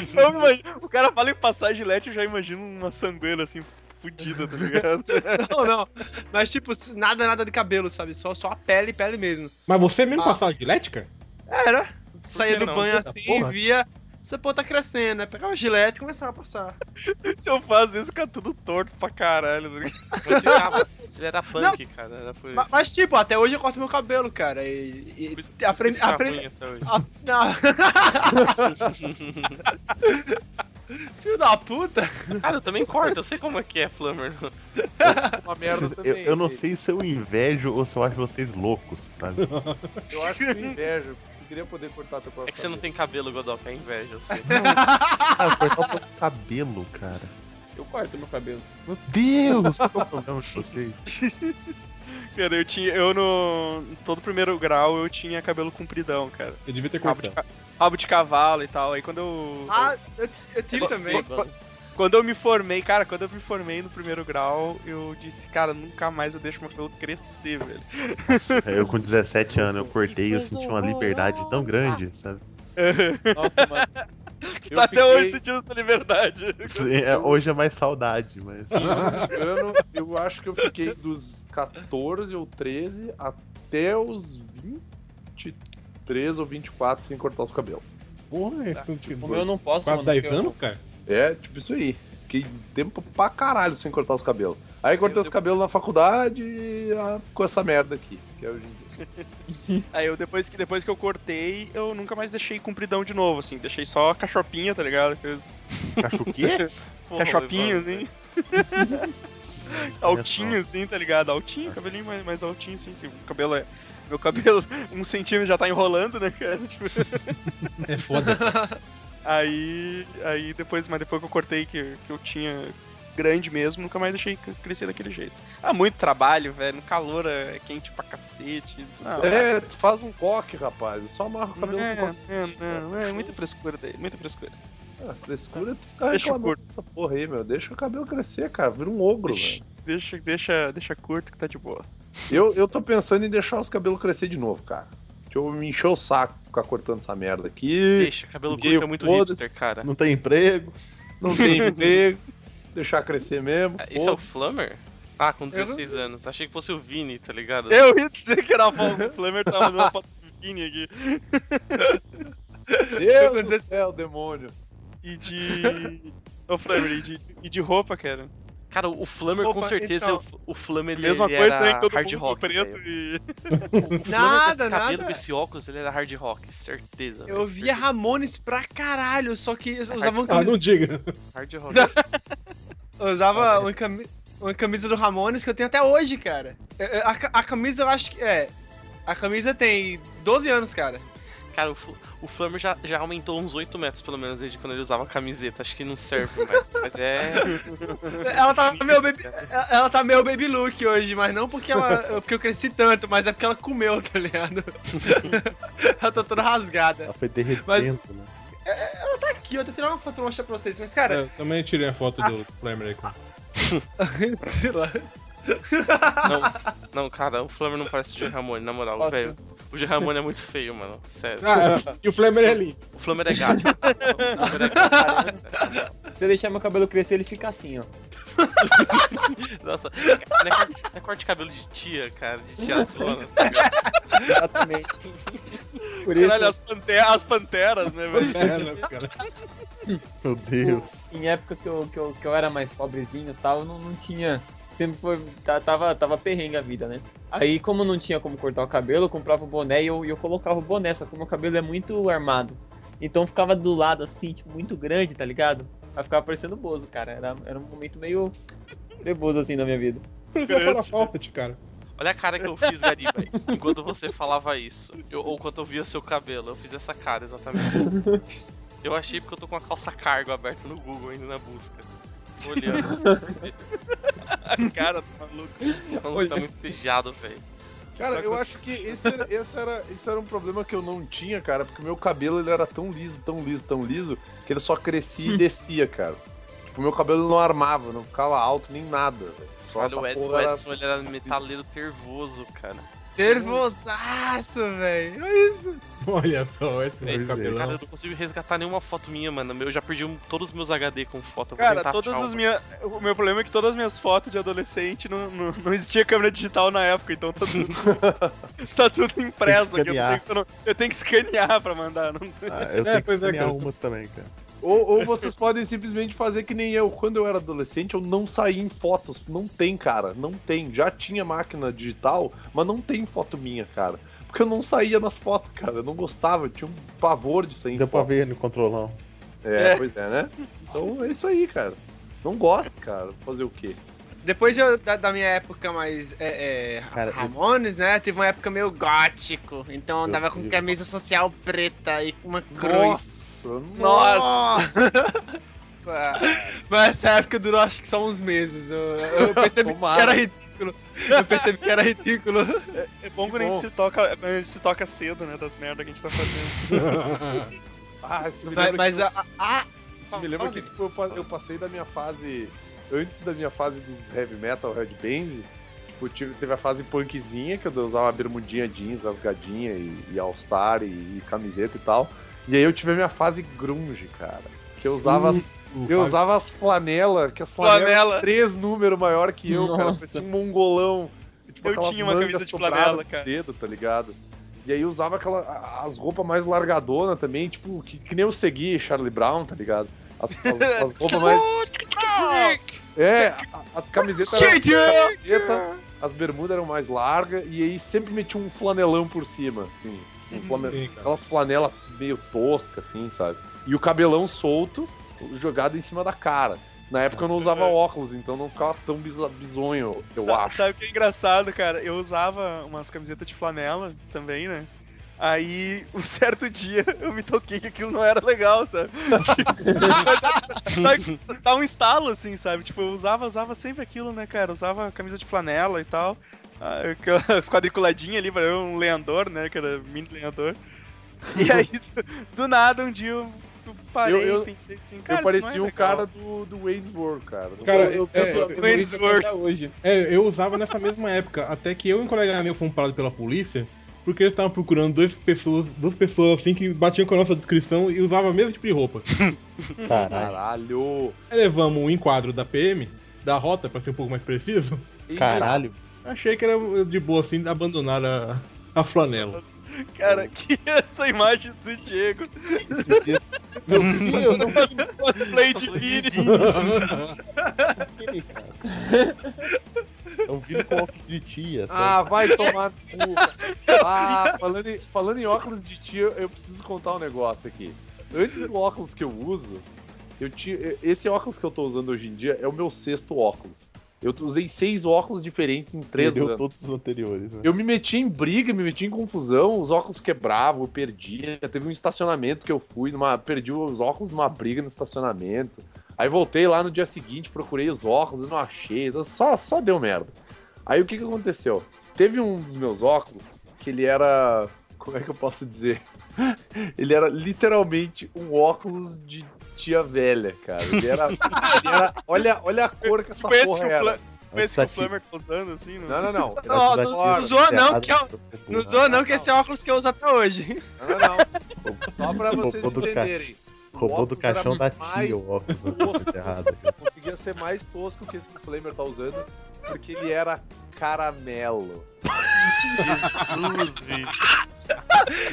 o cara fala em passar gilete, eu já imagino uma sangueira assim, fudida, tá ligado?
Não, não. Mas, tipo, nada, nada de cabelo, sabe? Só, só a pele, pele mesmo.
Mas você mesmo
Ah.
passava gilete, cara?
Era. Saía do
não?
banho assim,
porra.
via. Essa porra tá crescendo, né? Pegava o gilete e começava a passar.
Se eu faço isso, fica tudo torto pra caralho. tá?
Mas ele era- punk, cara. Era por
Ma-
isso.
Mas, tipo, até hoje eu corto meu cabelo, cara. E. e
isso-
aprendi. aprendi a- não. Filho da puta!
Cara, eu também corto, eu sei como é que é, Flammer.
Uma merda
Eu,
também.
eu não
assim.
sei se eu invejo ou se eu acho vocês loucos, sabe?
Eu acho que eu invejo. Eu queria poder cortar teu próprio
É que você não tem cabelo, Godok, é inveja, eu sei.
Ah, cortar um pouco o cabelo, cara.
Eu corto meu cabelo.
Meu Deus, qual que é o problema de vocês?
Cara, eu tinha. Eu no. Todo primeiro grau eu tinha cabelo compridão, cara.
Eu devia ter
Rabo de,
cortado.
rabo de cavalo e tal. Aí quando eu.
Ah, eu, eu tive
Nossa,
também.
Mano,
Quando eu me formei, cara, quando eu me formei no primeiro grau, eu disse, cara, nunca mais eu deixo meu cabelo crescer, velho.
Eu com 17 anos, eu cortei e eu senti uma liberdade tão grande, sabe?
Nossa, mano.
Eu
tá até
fiquei-
hoje sentindo essa liberdade.
Sim, é, hoje é mais saudade, mas.
Se não me engano, eu acho que eu fiquei dos 14 ou 13 até os 23 ou 24 sem cortar os cabelos.
Porra, não tinha.
O meu eu não posso,
Quase
mano.
10
porque eu-
anos, cara?
É, tipo isso aí. Fiquei tempo pra caralho sem cortar os cabelos. Aí cortei os cabelos na faculdade e ah, ficou essa merda aqui, que é hoje em dia.
Aí eu, depois que, depois que eu cortei, eu nunca mais deixei compridão de novo, assim. Deixei só cachopinha, tá ligado? Fez
Acho o quê?
cachopinho, assim. altinho, assim, tá ligado? Altinho, cabelinho mais, mais altinho, assim. O cabelo é... Meu cabelo, um centímetro já tá enrolando, né, cara? Tipo,
É foda.
Aí, aí depois, mas depois que eu cortei que, que eu tinha grande mesmo, nunca mais deixei crescer daquele jeito. Ah, muito trabalho, velho. No calor é quente pra cacete. Não,
É, tu faz um coque, rapaz. Só amarra o cabelo
é,
coque.
é, não, é muita frescura daí, muita frescura.
Ah, frescura é tu ficar
Deixa
reclamando
curto.
dessa porra aí, meu. Deixa o cabelo crescer, cara. Vira um ogro,
Deixa,
velho.
deixa, deixa, deixa curto que tá de boa.
Eu, eu tô pensando em deixar os cabelos crescer de novo, cara. Deixa eu me encher o saco ficar cortando essa merda aqui.
Deixa, cabelo curto é muito hipster, cara.
Não tem emprego.
Não tem emprego. Deixar crescer mesmo.
Esse é o
foda-se.
Flammer? Ah, com 16 anos. Achei que fosse o Vini, tá ligado?
Eu ia dizer que era a. O Flamer tá mandando uma foto do Vini aqui.
Deus do céu, demônio.
E de. Ô, Flamer, e de, e de roupa, cara.
Cara, o Flammer com
Opa,
certeza,
então.
o, o Flammer ele,
Mesma
ele
coisa
era
também que todo
hard
mundo
rock,
preto e.
O Flammer com
Nada,
esse cabelo,
nada.
com esse óculos, ele era hard rock, certeza.
Eu
velho,
via
certeza.
Ramones pra caralho, só que usavam
Ah, não diga.
Hard rock.
eu usava uma, cami- uma camisa do Ramones que eu tenho até hoje, cara. É, é, A, ca- a camisa eu acho que. É. A camisa tem 12 anos, cara.
Cara, o, o Flammer já, já aumentou uns 8 metros, pelo menos, desde quando ele usava camiseta. Acho que não serve mais, mas é...
Ela tá meio baby, ela- ela tá meio baby look hoje, mas não porque ela porque eu cresci tanto, mas é porque ela comeu, tá ligado? ela tá toda rasgada.
Ela foi derretendo,
Mas-
né?
Tá aqui, eu vou tirar uma foto pra mostrar pra vocês, mas cara,
Eu também tirei a foto do Flamer aí. cara.
sei lá.
Não, não, cara, o Flammer não parece o G. Ramone, na moral, velho. O G. Ramone é muito feio, mano. Sério.
Ah, e o Flamer é lindo.
O Flammer é gato. É gato.
Se eu deixar meu cabelo crescer, ele fica assim, ó.
Nossa, não é, não é corte de cabelo de tia, cara, de tia zona. tá?
Exatamente. Por isso,
Caralho, as, pante- as panteras, né, velho?
É, né, cara?
Meu Deus.
em época que eu, que eu, que eu era mais pobrezinho e tal, eu não, não tinha. Sempre foi. tá- Tava, tava perrengue a vida, né? Aí, como não tinha como cortar o cabelo, eu comprava o boné e eu, eu colocava o boné, só que o meu cabelo é muito armado. Então ficava do lado assim, tipo, muito grande, tá ligado? Aí ficava parecendo Bozo, cara. Era, era um momento meio nervoso assim na minha vida.
Parecia cara.
Olha a cara que eu fiz, Gari, velho. Enquanto você falava isso. Eu- ou quando eu via seu cabelo. Eu fiz essa cara, exatamente. Eu achei porque eu tô com a calça cargo aberta no Google ainda na busca. Olhando. a cara do maluco. O maluco tá muito pejado, velho.
Cara, eu acho que esse era, esse, era, esse era um problema que eu não tinha, cara, porque o meu cabelo ele era tão liso, tão liso, tão liso, que ele só crescia e descia, cara. Tipo, o meu cabelo não armava, não ficava alto nem nada. velho.
Olha, o Ed- o
porra era-
Edson ele era metaleiro tervoso, cara.
Nervosaço, velho. Olha isso.
Olha só, esse meu
Cara, eu não consigo resgatar nenhuma foto minha, mano. Eu já perdi um- todos os meus HD com foto.
Cara, todas as minhas. O meu problema é que todas as minhas fotos de adolescente não, não, não existia câmera digital na época, então tá tudo. tá tudo impresso aqui. Eu tenho, que- eu não- eu tenho que escanear pra mandar. Não...
Ah, eu
É,
tenho que
pois é,
escanear umas também, cara.
Ou, ou vocês podem simplesmente fazer que nem eu. Quando eu era adolescente, eu não saía em fotos. Não tem, cara. Não tem. Já tinha máquina digital, mas não tem foto minha, cara. Porque eu não saía nas fotos, cara. Eu não gostava. Eu tinha um pavor de sair em
Deu pra
foto.
ver no controlão.
É, pois é, né? Então é isso aí, cara. Não gosto, cara. Fazer o quê?
Depois de eu- da, da minha época mais é, é,
Cara, eu-
Ramones, né? Teve uma época meio gótico. Então eu andava com camisa social preta e com uma cruz.
Nossa!
Nossa! Mas essa época durou acho que só uns meses. Eu, eu percebi que era ridículo. Eu percebi que era ridículo.
É bom quando a gente se toca, a gente se toca cedo, né? Das merdas que a gente tá fazendo.
Ah, isso me
Mas,
lembra
mas
que,
a, a, a-
isso me lembra que tipo, eu, pa- eu passei da minha fase. Antes da minha fase do heavy metal, headband, tipo, tive, teve a fase punkzinha, que eu usava bermudinha jeans, rasgadinha e, e all-star e, e camiseta e tal. E aí eu tive a minha fase grunge, cara. Que eu usava as, eu usava as flanelas, que as flanelas
Flanela.
três números maior que eu, cara.
Nossa.
Parecia um mongolão. Tipo,
Eu tinha uma camisa de flanela, cara.
Dedo, tá ligado? E aí eu usava aquela, as roupas mais largadona também, tipo, que, que nem eu segui Charlie Brown, tá ligado? As, as- as roupas mais. É, as camisetas eram camiseta, as bermudas eram mais largas, e aí sempre metia um flanelão por cima, assim.
Sim.
Aquelas flanelas meio toscas, assim, sabe? E o cabelão solto, jogado em cima da cara. Na época eu não usava óculos, então não ficava tão bizonho, eu
Sa-
acho.
Sabe o que é engraçado, cara? Eu usava umas camisetas de flanela também, né? Aí, um certo dia, eu me toquei que aquilo não era legal, sabe? Tipo, dá, dá um estalo, assim, sabe? Tipo, eu usava, usava sempre aquilo, né, cara? Usava camisa de flanela e tal. Ah, Os quadriculadinhos ali, pra eu, um lenhador, né? Que era mini lenhador. E aí, do, do nada, um dia eu parei
Eu- eu-
e pensei assim, cara,
eu
é
parecia um
legal.
cara do, do Wayne's World, cara.
Cara,
eu, eu,
é,
penso-
é,
eu
Wayne's
até hoje.
É, eu usava nessa mesma época, até que eu e um colega meu fomos parados pela polícia, porque eles estavam procurando duas pessoas, duas pessoas assim que batiam com a nossa descrição e usavam o mesmo tipo de roupa.
Caralho.
Caralho!
Aí levamos um enquadro da PM, da rota, pra ser um pouco mais preciso.
Caralho.
Achei que era de boa assim abandonar a, a flanela.
Cara, que essa imagem do Diego.
Meu Deus, eu não
Cosplay de Piri.
vi, cara. É um vídeo com óculos de tia, sabe?
Ah, vai tomar no cu. Ah, falando em, falando em óculos de tia, eu preciso contar um negócio aqui. Antes do óculos que eu uso, eu tinha. Esse óculos que eu tô usando hoje em dia é o meu sexto óculos. Eu usei seis óculos diferentes em três
Perdeu
anos.
todos os anteriores, né?
Eu me meti em briga, me meti em confusão, os óculos quebravam, eu perdia. Teve um estacionamento que eu fui, numa, perdi os óculos numa briga no estacionamento. Aí voltei lá no dia seguinte, procurei os óculos e não achei. Só, só deu merda. Aí o que, que aconteceu? Teve um dos meus óculos que ele era. Como é que eu posso dizer? Ele era literalmente um óculos de tia velha, cara. Ele era. ele era- olha, olha a cor que essa
esse
porra
que o
era.
Que o. Flamer tá usando, assim?
Não, não, não.
Não,
Antitativo
não zoa não, que é
do
Não zoa não, que esse é o óculos que eu uso até hoje.
Não, não, não. Só pra vocês entenderem. O
Roubou do caixão da tia o óculos errado.
Conseguia ser mais tosco que esse que o Flamer tá usando, porque ele era caramelo.
Jesus, bicho.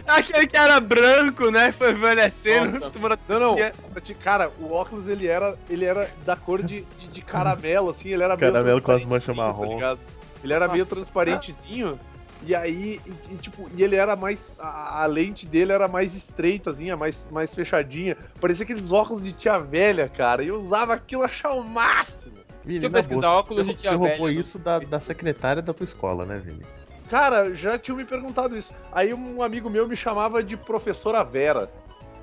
Aquele que era branco, né? Foi envelhecendo.
Nossa.
Não, não. Cara, o óculos ele era, ele era da cor de, de, de caramelo, assim, ele era meio
Caramelo com as manchas marrom.
ligado? Ele era meio
Nossa.
transparentezinho. E aí, e, e, tipo, e ele era mais. A, a lente dele era mais estreitazinha, mais, mais fechadinha. Parecia aqueles óculos de tia velha, cara. E eu usava aquilo achar o máximo.
Vini,
Deixa eu pesquisar
boa,
óculos
você,
de tia
Você roubou
velha no
isso da, da secretária da tua escola, né, Vini?
Cara, já tinham me perguntado isso. Aí um amigo meu me chamava de professora Vera.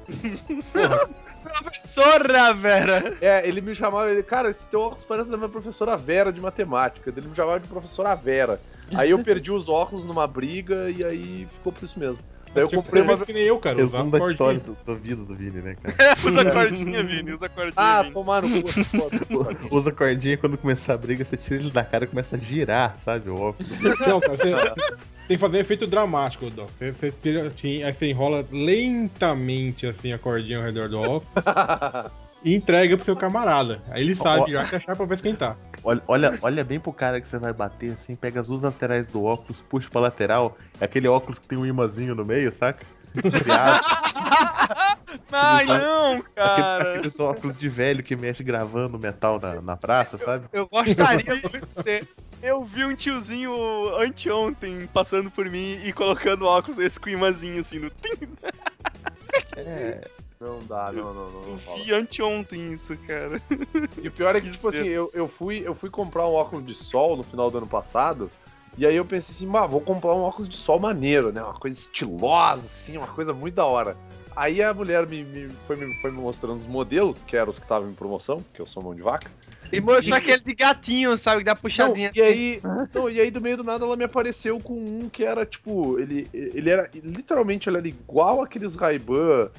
Professora, Vera!
É, ele me chamava, ele, cara, esse teu óculos parece da minha professora Vera de matemática. Ele me chamava de professora Vera. Aí eu perdi os óculos numa briga e aí ficou por isso mesmo. Daí eu comprei
fazer
uma.
que nem eu, cara.
Resumo da
cordinha.
história do, da vida do Vini, né, cara?
usa cordinha, Vini, usa cordinha,
Ah,
Vini.
tomar no cu. foda.
Usa cordinha e quando começar a briga, você tira ele da cara e começa a girar, sabe? O óculos.
Não, cara, você tem que fazer um efeito dramático, Doc. Você, você tira- ti- aí você enrola lentamente assim a cordinha ao redor do óculos e entrega pro seu camarada. Aí ele sabe já que a chapa vai esquentar.
Olha, olha, olha bem pro cara que você vai bater assim, pega as duas laterais do óculos, puxa pra lateral, é aquele óculos que tem um imãzinho no meio, saca?
Ai, não,
aquele-
cara.
aqueles óculos de velho que mexe gravando metal na, na praça, sabe?
Eu gostaria muito de ter. Eu vi um tiozinho anteontem passando por mim e colocando óculos desse com imãzinho assim no.
É.
Não dá, não, não, não.
Eu
não
vi anteontem isso, cara.
E o pior é que,
Que
tipo
ser.
assim, eu, eu, fui, eu fui comprar um óculos de sol no final do ano passado. E aí eu pensei assim, bah, vou comprar um óculos de sol maneiro, né? Uma coisa estilosa, assim, uma coisa muito da hora. Aí a mulher me, me- foi, me, foi me mostrando os modelos, que eram os que estavam em promoção, que eu sou mão de vaca.
E mostrou aquele de gatinho, sabe? Que dá
Não,
puxadinha.
e aí, não, e aí do meio do nada ela me apareceu com um que era tipo, ele, ele era literalmente ele era igual aqueles Ray-Ban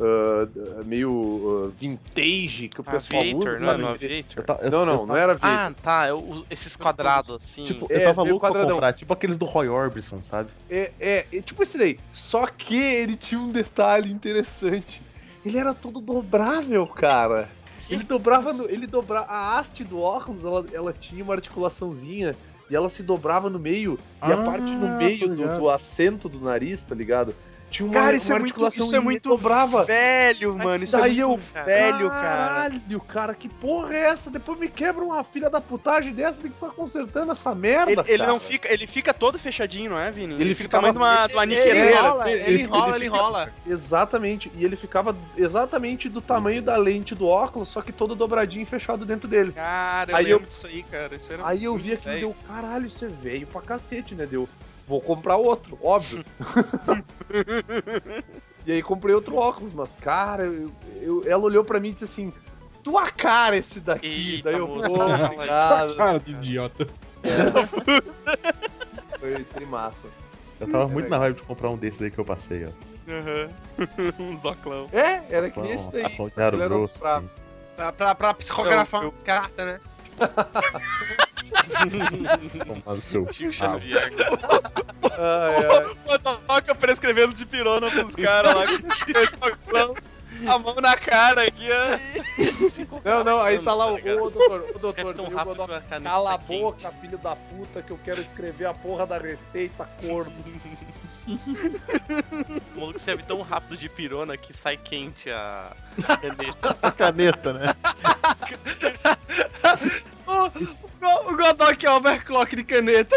ah, meio ah, vintage que o pessoal
Aviator,
usa,
não é
Eu
Não,
eu
não,
ta-
não era Aviator.
Ah, tá. eu- esses quadrados assim.
Tipo,
É,
eu tava louco pra
quadradão.
comprar, tipo aqueles do Roy Orbison, sabe?
É, é, é tipo esse daí. Só que ele tinha um detalhe interessante. Ele era todo dobrável, cara. Ele dobrava no, ele dobrava a haste do óculos, ela, ela tinha uma articulaçãozinha e ela se dobrava no meio e a
Ah,
parte no meio do,
ligado.
do assento do nariz, tá ligado? Tinha uma,
Cara, isso
uma
é muito- isso é muito
dobrava.
Velho, mano, isso é
daí
muito
eu-
velho, cara.
Caralho, cara, que porra é essa? Depois me quebra uma filha da putagem dessa, tem que ficar consertando essa merda.
Ele, ele
cara.
não fica, ele fica todo fechadinho, não é, Vini?
Ele
Ele fica de uma, uma
ele-
niqueleira.
Ele
Ele
enrola,
assim.
ele,
ele
enrola, ele enrola.
Exatamente, e ele ficava exatamente do tamanho da lente do óculos, só que todo dobradinho e fechado dentro dele.
Cara, eu
Aí eu-
disso aí, cara. Isso era
Aí eu vi aquilo e deu, caralho, isso é velho pra cacete, né? Deu, vou comprar outro, óbvio. e aí comprei outro óculos, mas, cara, eu- eu- ela olhou pra mim e disse assim, tua cara esse daqui.
Eita,
Daí eu, pô, obrigado.
Cara de idiota.
Foi trimassa.
Eu tava
É
muito na vibe de comprar um desses aí que eu passei, ó.
Aham. um zoclão.
É, era que nem esse daí. Era
grosso,
pra-
assim.
Pra, pra, pra psicografar
Eu- eu-
umas cartas, né?
Tomar no seu
Chico. Xavier.
Ai, ai.
O Toca prescrevendo de pirona pros caras lá. soclão, A mão na cara aqui, ó.
Não, não, aí tá lá o,
ligado?
ô, doutor, ô,
Escreve
doutor,
tão
o
rápido que
Cala a boca, filho da puta, que eu quero escrever a porra da receita, corno.
O maluco escreve tão rápido de pirona que sai quente a caneta.
A caneta, né?
O Godok é overclock de caneta.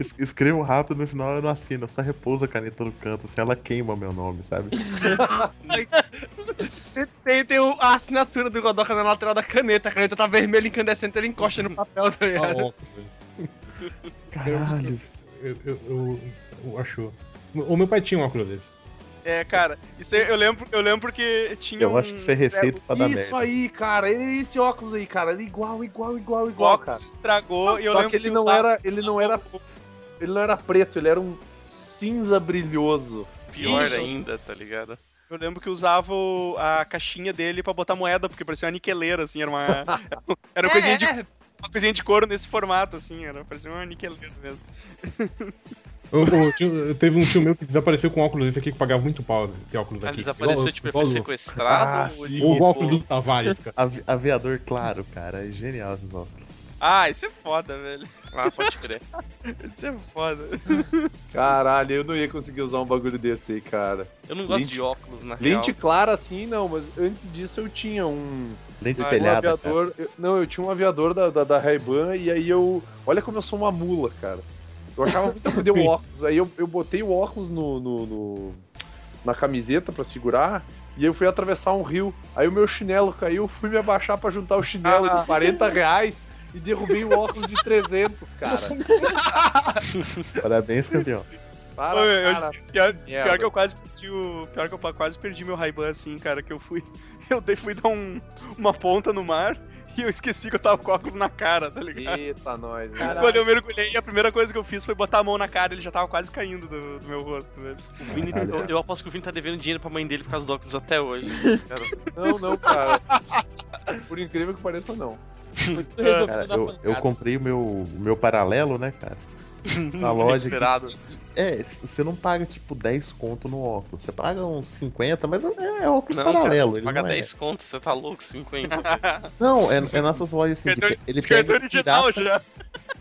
Es- Escrevo rápido no final eu não assino, eu só repouso a caneta no canto, assim ela queima meu nome, sabe?
Tem, tem o- a assinatura do Godok na lateral da caneta. A caneta tá vermelha incandescente, ele encosta no papel, tá
Tá
ligado?
velho.
Caralho.
Eu, eu, eu, eu acho. O meu pai tinha um óculos desse.
É, cara, isso aí eu lembro, eu lembro porque tinha
Eu
um...
acho que isso é receita pra dar
Isso
merda.
aí, cara, ele- esse óculos aí, cara, ele é igual, igual, igual,
O
igual, cara.
óculos estragou e eu
Só
lembro
que ele
eu
não era, ele não era, ele não era preto, ele era um cinza brilhoso.
Pior
Isso.
ainda, tá ligado?
Eu lembro que eu usava o- a caixinha dele pra botar moeda, porque parecia uma niqueleira, assim, era uma... Era uma coisinha, de,
É,
uma coisinha de couro nesse formato, assim, era, parecia uma niqueleira mesmo.
Eu, teve um tio meu que desapareceu com um óculos desse aqui que pagava muito pau, esse óculos
Ah,
aqui.
desapareceu,
Igual-
tipo, ele
igual
foi
o-
sequestrado
Ah,
ou
sim.
ele-
O óculos do Tavares, cara.
Aviador claro, cara, é genial esses óculos.
Ah, isso é foda, velho.
Ah, pode crer.
Isso é foda.
Caralho, eu não ia conseguir usar um bagulho desse aí, cara.
Eu não gosto
Lente-
de óculos, na
Lente
real.
clara assim, não, mas antes disso eu tinha um,
Lente
Ah,
um
espelhada. cara.
aviador. eu- não, eu tinha um aviador da, da, da Ray-Ban e aí eu. Olha como eu sou uma mula, cara. Eu achava muito ruim o óculos. Aí eu, eu botei o óculos no, no- no- na camiseta pra segurar e eu fui atravessar um rio. Aí o meu chinelo caiu, fui me abaixar pra juntar o chinelo
Ah.
de 40 reais e derrubei o óculos de 300, cara.
Parabéns, campeão.
Para,
Ô, eu-. Pior, pior que eu quase perdi o. Pior que eu quase perdi meu Ray-Ban assim, cara, que eu fui. Eu dei, fui dar um, uma ponta no mar e eu esqueci que eu tava com óculos na cara, tá ligado?
Eita, nós. né?
Caralho.
Quando eu mergulhei, a primeira coisa que eu fiz foi botar a mão na cara e ele já tava quase caindo do, do meu rosto, velho.
O Vini, eu, eu aposto que o Vini tá devendo dinheiro pra mãe dele por causa dos óculos até hoje. Cara,
Não, não, cara. Por incrível que pareça, não.
Cara, eu, eu comprei o meu, o meu paralelo, né, cara? Na loja.
Esperado.
É, você não paga tipo 10 conto no óculos. Você paga uns 50, mas é, é óculos
Não,
paralelo.
cara,
ele
paga
não é.
10 contos, você tá louco? 50.
Não, é, é nessas lojas assim. que
Cartão-
ele pega o
original
pirata,
já.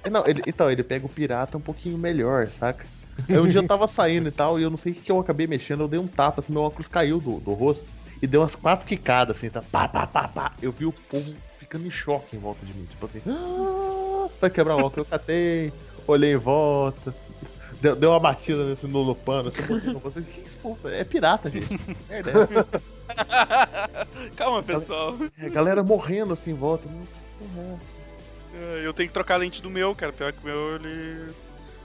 É, Não, ele, então, ele pega o pirata um pouquinho melhor, saca? Aí um dia eu tava saindo e tal, e eu não sei o que, que eu acabei mexendo, eu dei um tapa, assim, meu óculos caiu do, do rosto e deu umas quatro quicadas, assim, tá? Pá, pá, pá, pá. Eu vi o povo ficando em choque em volta de mim, tipo assim, ah, vai quebrar o óculos, eu catei, olhei em volta. Deu, deu uma batida nesse no, assim, falei, que isso, pô, é pirata, gente. Merda, é essa?"
Calma, pessoal.
É, galera morrendo assim em volta. É
Eu tenho que trocar a lente do meu, cara. Pior que o meu, ele.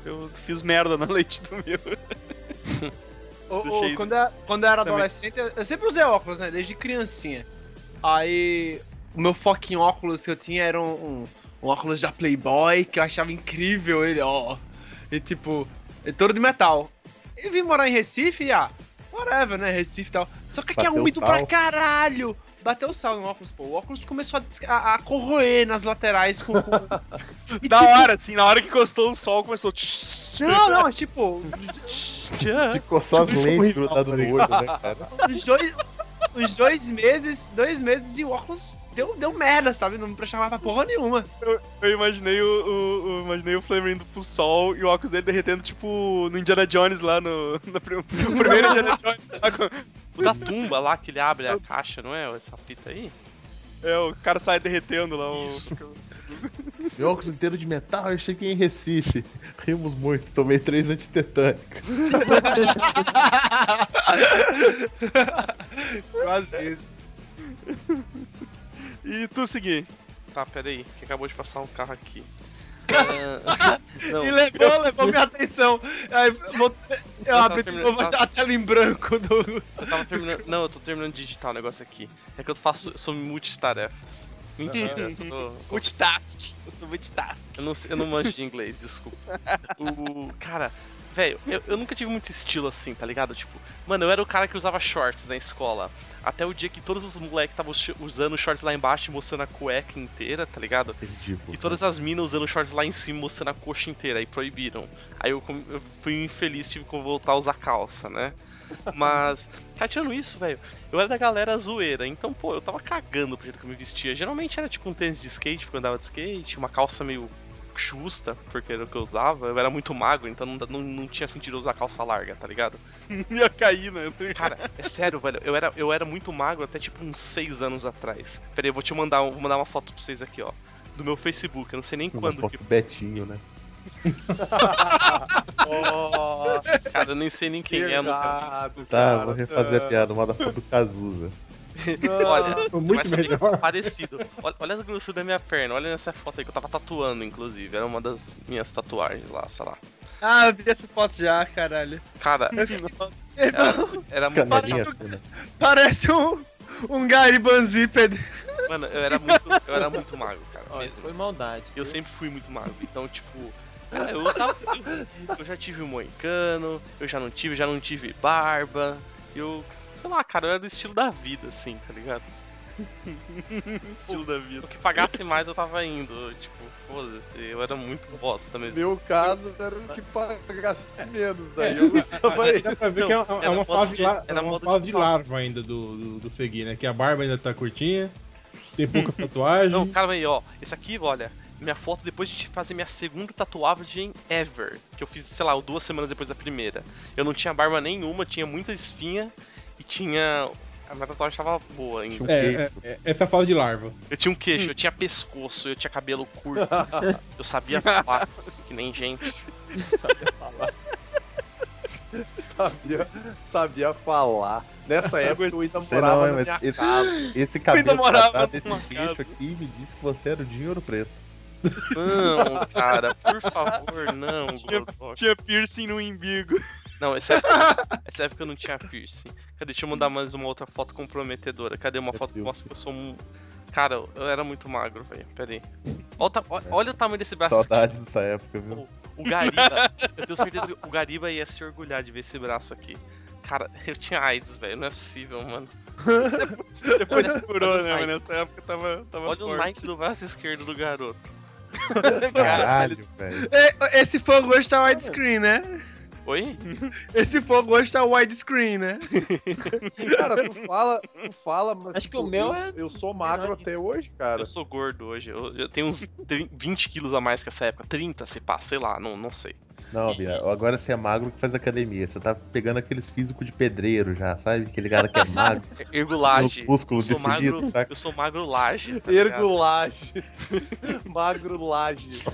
Eu fiz merda na lente do meu.
Ô,
Deixei
quando, eu, quando eu era
também.
adolescente, eu sempre usei óculos, né? Desde criancinha. Aí, o meu foco em óculos que eu tinha era um, um, um óculos da Playboy, que eu achava incrível ele, ó. E tipo, é todo de metal. Eu vim morar em Recife e, ah, whatever, né? Recife e tal. Só que aqui é úmido
sal.
pra caralho. Bateu sal no óculos, pô. O óculos começou a, a- corroer nas laterais com. com... E,
Da
tipo,
hora, assim, na hora que encostou o sol, começou.
Não, não, tipo.
Ficou só as lentes grudadas no olho, né, cara?
Os dois, os dois meses, dois meses e o óculos deu, deu merda, sabe? Não me prestava pra porra nenhuma.
Eu imaginei o, o, o- imaginei o Flamer indo pro sol e o óculos dele derretendo, tipo, no Indiana Jones lá no, no, prim- no primeiro Indiana Jones. saca?
O da tumba lá que ele abre a caixa, não é? Essa fita aí?
É, o cara sai derretendo lá. O...
Meu óculos inteiro de metal, eu cheguei em Recife. Rimos muito, tomei três antitetânicos.
Quase isso.
E tu seguir.
Tá, peraí, que acabou de passar um carro aqui. Não,
E levou, levou minha atenção. Aí vou- eu abri de
terminando,
novo
tá.
a tela em branco do.
eu tava terminando. Não, eu tô terminando de digitar o negócio aqui. É que eu faço. Eu sou multitarefas. Mentira, eu sou.
Multitask. Eu sou multitask.
Eu não, eu não manjo de inglês, desculpa. O. Cara, velho, eu, eu nunca tive muito estilo assim, tá ligado? Tipo, mano, eu era o cara que usava shorts na escola. Até o dia que todos os moleques estavam usando shorts lá embaixo e mostrando a cueca inteira, tá ligado?
Isso é ridículo.
E todas as minas usando shorts lá em cima, mostrando a coxa inteira, aí proibiram. Aí eu, eu fui infeliz, tive que voltar a usar calça, né? Mas, cara, tirando isso, velho, eu era da galera zoeira, então, pô, eu tava cagando pro jeito que eu me vestia. Geralmente era tipo um tênis de skate, porque eu andava de skate, uma calça meio justa, porque era o que eu usava. Eu era muito magro, então não, não, não tinha sentido usar calça larga, tá ligado?
Ia cair, né?
Cara, é sério, velho. Eu era, eu era muito magro até tipo uns 6 anos atrás. Pera aí, eu vou te mandar, um- vou mandar uma foto pra vocês aqui, ó. Do meu Facebook. Eu não sei nem
Uma
quando
foto
que.
Betinho, né?
Nossa,
Cara, eu nem sei nem quem é,
pesado,
Tá,
cara.
vou refazer a piada, manda foto do Cazuza.
Olha,
Foi muito melhor.
parecido. Olha, olha as grossuras da minha perna. Olha nessa foto aí que eu tava tatuando, inclusive. Era uma das minhas tatuagens lá, sei lá.
Ah, eu vi essa foto já, caralho.
Cara, era, era muito.
Parece-. Parece um, um Gariban.
Mano, eu era muito, eu era muito magro, cara.
Isso
mesmo.
foi maldade.
Eu sempre fui muito magro. Então, tipo. Cara, eu usava. Eu, eu já tive um moicano, eu já não tive, já não tive barba. Eu. Sei lá, cara, eu era do estilo da vida, assim, tá ligado?
Estilo da vida.
O que pagasse mais eu tava indo. Tipo, foda-se, eu era muito bosta mesmo.
Meu caso era o que pagasse menos, daí eu tava aí.
Dá pra ver
Não,
que é, uma- é uma fase,
de-
la-
era
é uma fase de
falar.
larva ainda do, do, do seguir, né? Que a barba ainda tá curtinha, tem pouca tatuagem.
Não, calma aí, ó. Esse aqui, olha, minha foto depois de fazer minha segunda tatuagem ever. Que eu fiz, sei lá, duas semanas depois da primeira. Eu não tinha barba nenhuma, tinha muita espinha e tinha. A minha tatuagem tava boa ainda.
Um
É, é, é, essa fala de larva.
Eu tinha um queixo, eu tinha pescoço, eu tinha cabelo curto. eu sabia falar, que nem gente.
Sabia falar.
Sabia, sabia falar. Nessa época eu ainda
Sei
morava
não,
na
mas
minha
esse,
casa.
esse cabelo esse queixo aqui me disse que você era o ouro preto.
Não, cara, por favor, não,
Tinha-. Tinha piercing no umbigo.
Não, essa época, essa época eu não tinha piercing. Cadê? Deixa eu mandar mais uma outra foto comprometedora. Cadê uma
Meu
foto que
Deus.
mostra que eu sou um. Cara, eu era muito magro, velho. Pera aí. Olha, o ta- olha- olha o tamanho desse braço.
Saudades dessa época, viu?
O Gariba. eu tenho certeza que o Gariba ia se orgulhar de ver esse braço aqui. Cara, eu tinha AIDS, velho. Não é possível, mano.
Depois curou, né? Mas nessa época tava, tava
Olha o
forte.
Nike do braço esquerdo do garoto.
Caralho, velho.
É, Esse fogo hoje tá widescreen, né?
Oi?
Esse fogo hoje tá widescreen, né?
Cara, tu fala, tu fala, mas.
Acho que
tipo,
o meu
eu,
é
Eu sou magro até hoje, cara.
Eu sou gordo hoje. Eu, eu tenho uns 30 20 quilos a mais que essa época. 30 se passa, sei lá, não, não sei.
Não, Bia, agora você é magro que faz academia. Você tá pegando aqueles físicos de pedreiro já, sabe? Aquele cara que é magro,
Ergulage.
os músculos
eu sou magro,
definidos, saca?
eu sou magro laje. tá?
Ergulage. magro laje.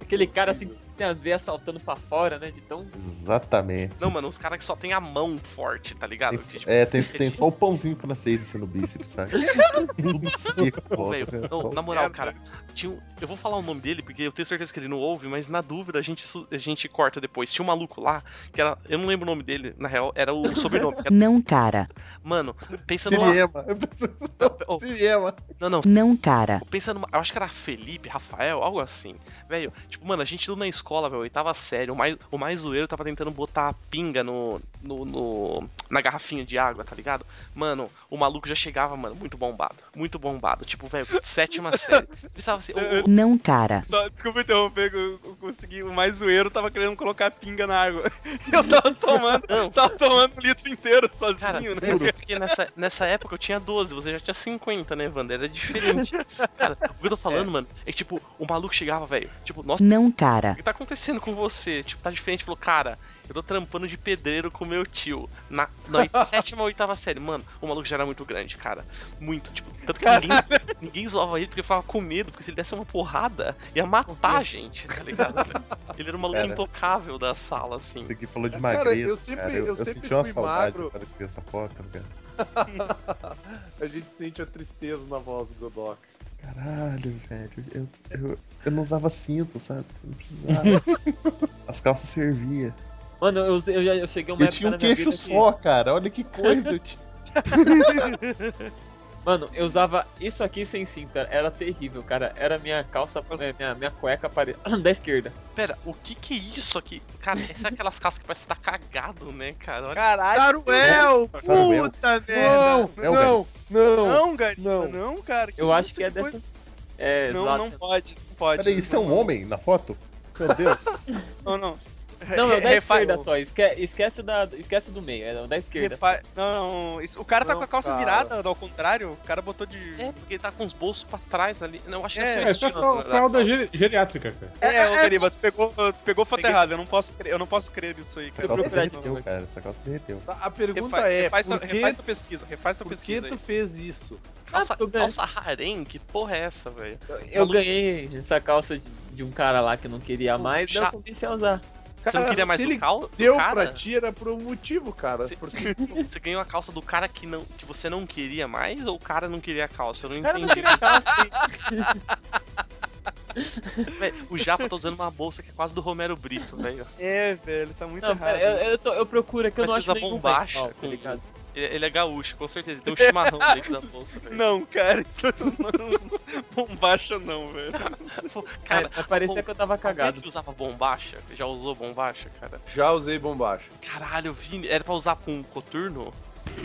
Aquele cara assim tem as veias saltando pra fora, né? De tão.
Exatamente.
Não, mano, uns caras que só tem a mão forte, tá ligado?
Tem-
tipo,
é, tem, tem só o pãozinho francês assim no bíceps, saca? Tudo seco,
Pô,
né?
não, na moral, cara, tinha um- eu vou falar o nome dele porque eu tenho certeza que ele não ouve, mas na dúvida a gente, a gente corta depois. Tinha um maluco lá, que era. Eu não lembro o nome dele, na real, era o sobrenome. Era-
Não, cara.
Mano, pensa numa.
Cinema.
Oh,
Cinema.
não, não,
Não, cara.
Pensa numa. Eu acho que era Felipe, Rafael, algo assim. Velho, tipo, mano, a gente tudo na escola, velho, oitava série. O mais, o mais zoeiro tava tentando botar a pinga no, no, no- na garrafinha de água, tá ligado? Mano, o maluco já chegava, mano, muito bombado. Muito bombado. Tipo, velho, sétima série. Pensava assim,
Não, cara.
Só, desculpa interromper, eu, eu consegui. O mais zoeiro tava querendo colocar pinga na água. Eu tava tomando,
Não.
tava tomando um litro inteiro sozinho,
Cara,
né?
é porque nessa, nessa época eu tinha 12, você já tinha 50, né, Wander? Era diferente. Cara, o que eu tô falando, mano, é que, tipo, o maluco chegava, velho, tipo, nossa,
Não, cara.
o que tá acontecendo com você? Tipo, tá diferente. Falou, cara, eu tô trampando de pedreiro com meu tio. Na, na sétima ou oitava série. Mano, o maluco já era muito grande, cara. Muito, tipo, tanto que ninguém, ninguém zoava ele porque ficava com medo, porque se ele desse uma porrada, ia matar a gente, tá ligado? velho? Ele era o maluco
Cara.
intocável da sala, assim.
Você aqui falou de
Cara,
magreza,
eu sempre-
cara.
eu sempre
senti uma
fui
saudade
magro.
cara, que essa foto, cara.
A gente sente a tristeza na voz do Godoc.
Caralho, velho. Eu, eu, eu não usava cinto, sabe? Eu não precisava. As calças servia.
Mano, eu, eu, eu cheguei uma
Eu
época
tinha um
na minha
queixo
vida que-
só, cara. Olha que coisa. Eu tinha...
Mano, eu usava isso aqui sem cinta. Era terrível, cara. Era minha calça, é, minha, minha cueca pare... da esquerda.
Pera, o que que é isso aqui? Cara, essa é aquelas calças que parece que tá cagado, né, cara? Olha-
Caralho.
Saruel!
Saruel.
Puta merda!
Não, não, não.
Não, Garcia,
Não.
não, cara.
Eu acho que é dessa. É,
Não, não pode, não pode.
Peraí, isso é um homem na foto? Meu Deus.
Não, não.
Não, é o da
Refa-
esquerda só. Esque... Esquece, da... Esquece do meio. É o da esquerda.
refa- Não, não. isso- O cara tá
Não,
com a calça
cara.
virada, ao contrário. O cara botou de.
É, porque ele tá com os bolsos pra trás ali. Não, eu acho que
É,
É,
ser
só
o estilo,
fra- fralda geri- geriátrica, cara.
É, ô Gariba, tu pegou, tu pegou foto
Peguei-
errada. Eu não posso crer, eu não posso crer nisso aí,
Essa
cara.
calça
procurar de
derreteu,
novo.
cara. Essa calça derreteu.
Tá, A pergunta
Refa-
é,
refaz,
por
tua,
que,
refaz tua pesquisa, refaz tua
por que
pesquisa
tu
aí.
fez isso?
Calça,
Ah, eu ganhei.
calça harém? Que porra é essa, velho?
Eu, eu ganhei essa calça de, de um cara lá que não queria mais, daí eu comecei a usar.
Você não queria mais
se
o cal?
Deu
cara?
pra ti era por um motivo, cara.
Você,
Porque
você ganhou a calça do cara que, não, que você não queria mais ou o cara não queria a calça? Eu não
O cara não
entendi.
calça.
O Japa tá usando uma bolsa que é quase do Romero Brito, velho.
É, velho, tá muito
Não,
errado.
pera, eu, eu, tô- eu procuro aqui, eu
Mas
não acho nenhum
bombacha
tá ligado?
Ele, ele é gaúcho, com certeza. Tem um chimarrão dentro da bolsa, velho.
Não, cara, isso não. Bombacha não, velho.
Cara,
Cara,
mas parecia
bom-
que eu tava
alguém
cagado.
que usava bombacha? Já usou bombacha, cara?
já usei bombacha.
Caralho, Vini, era pra usar com coturno?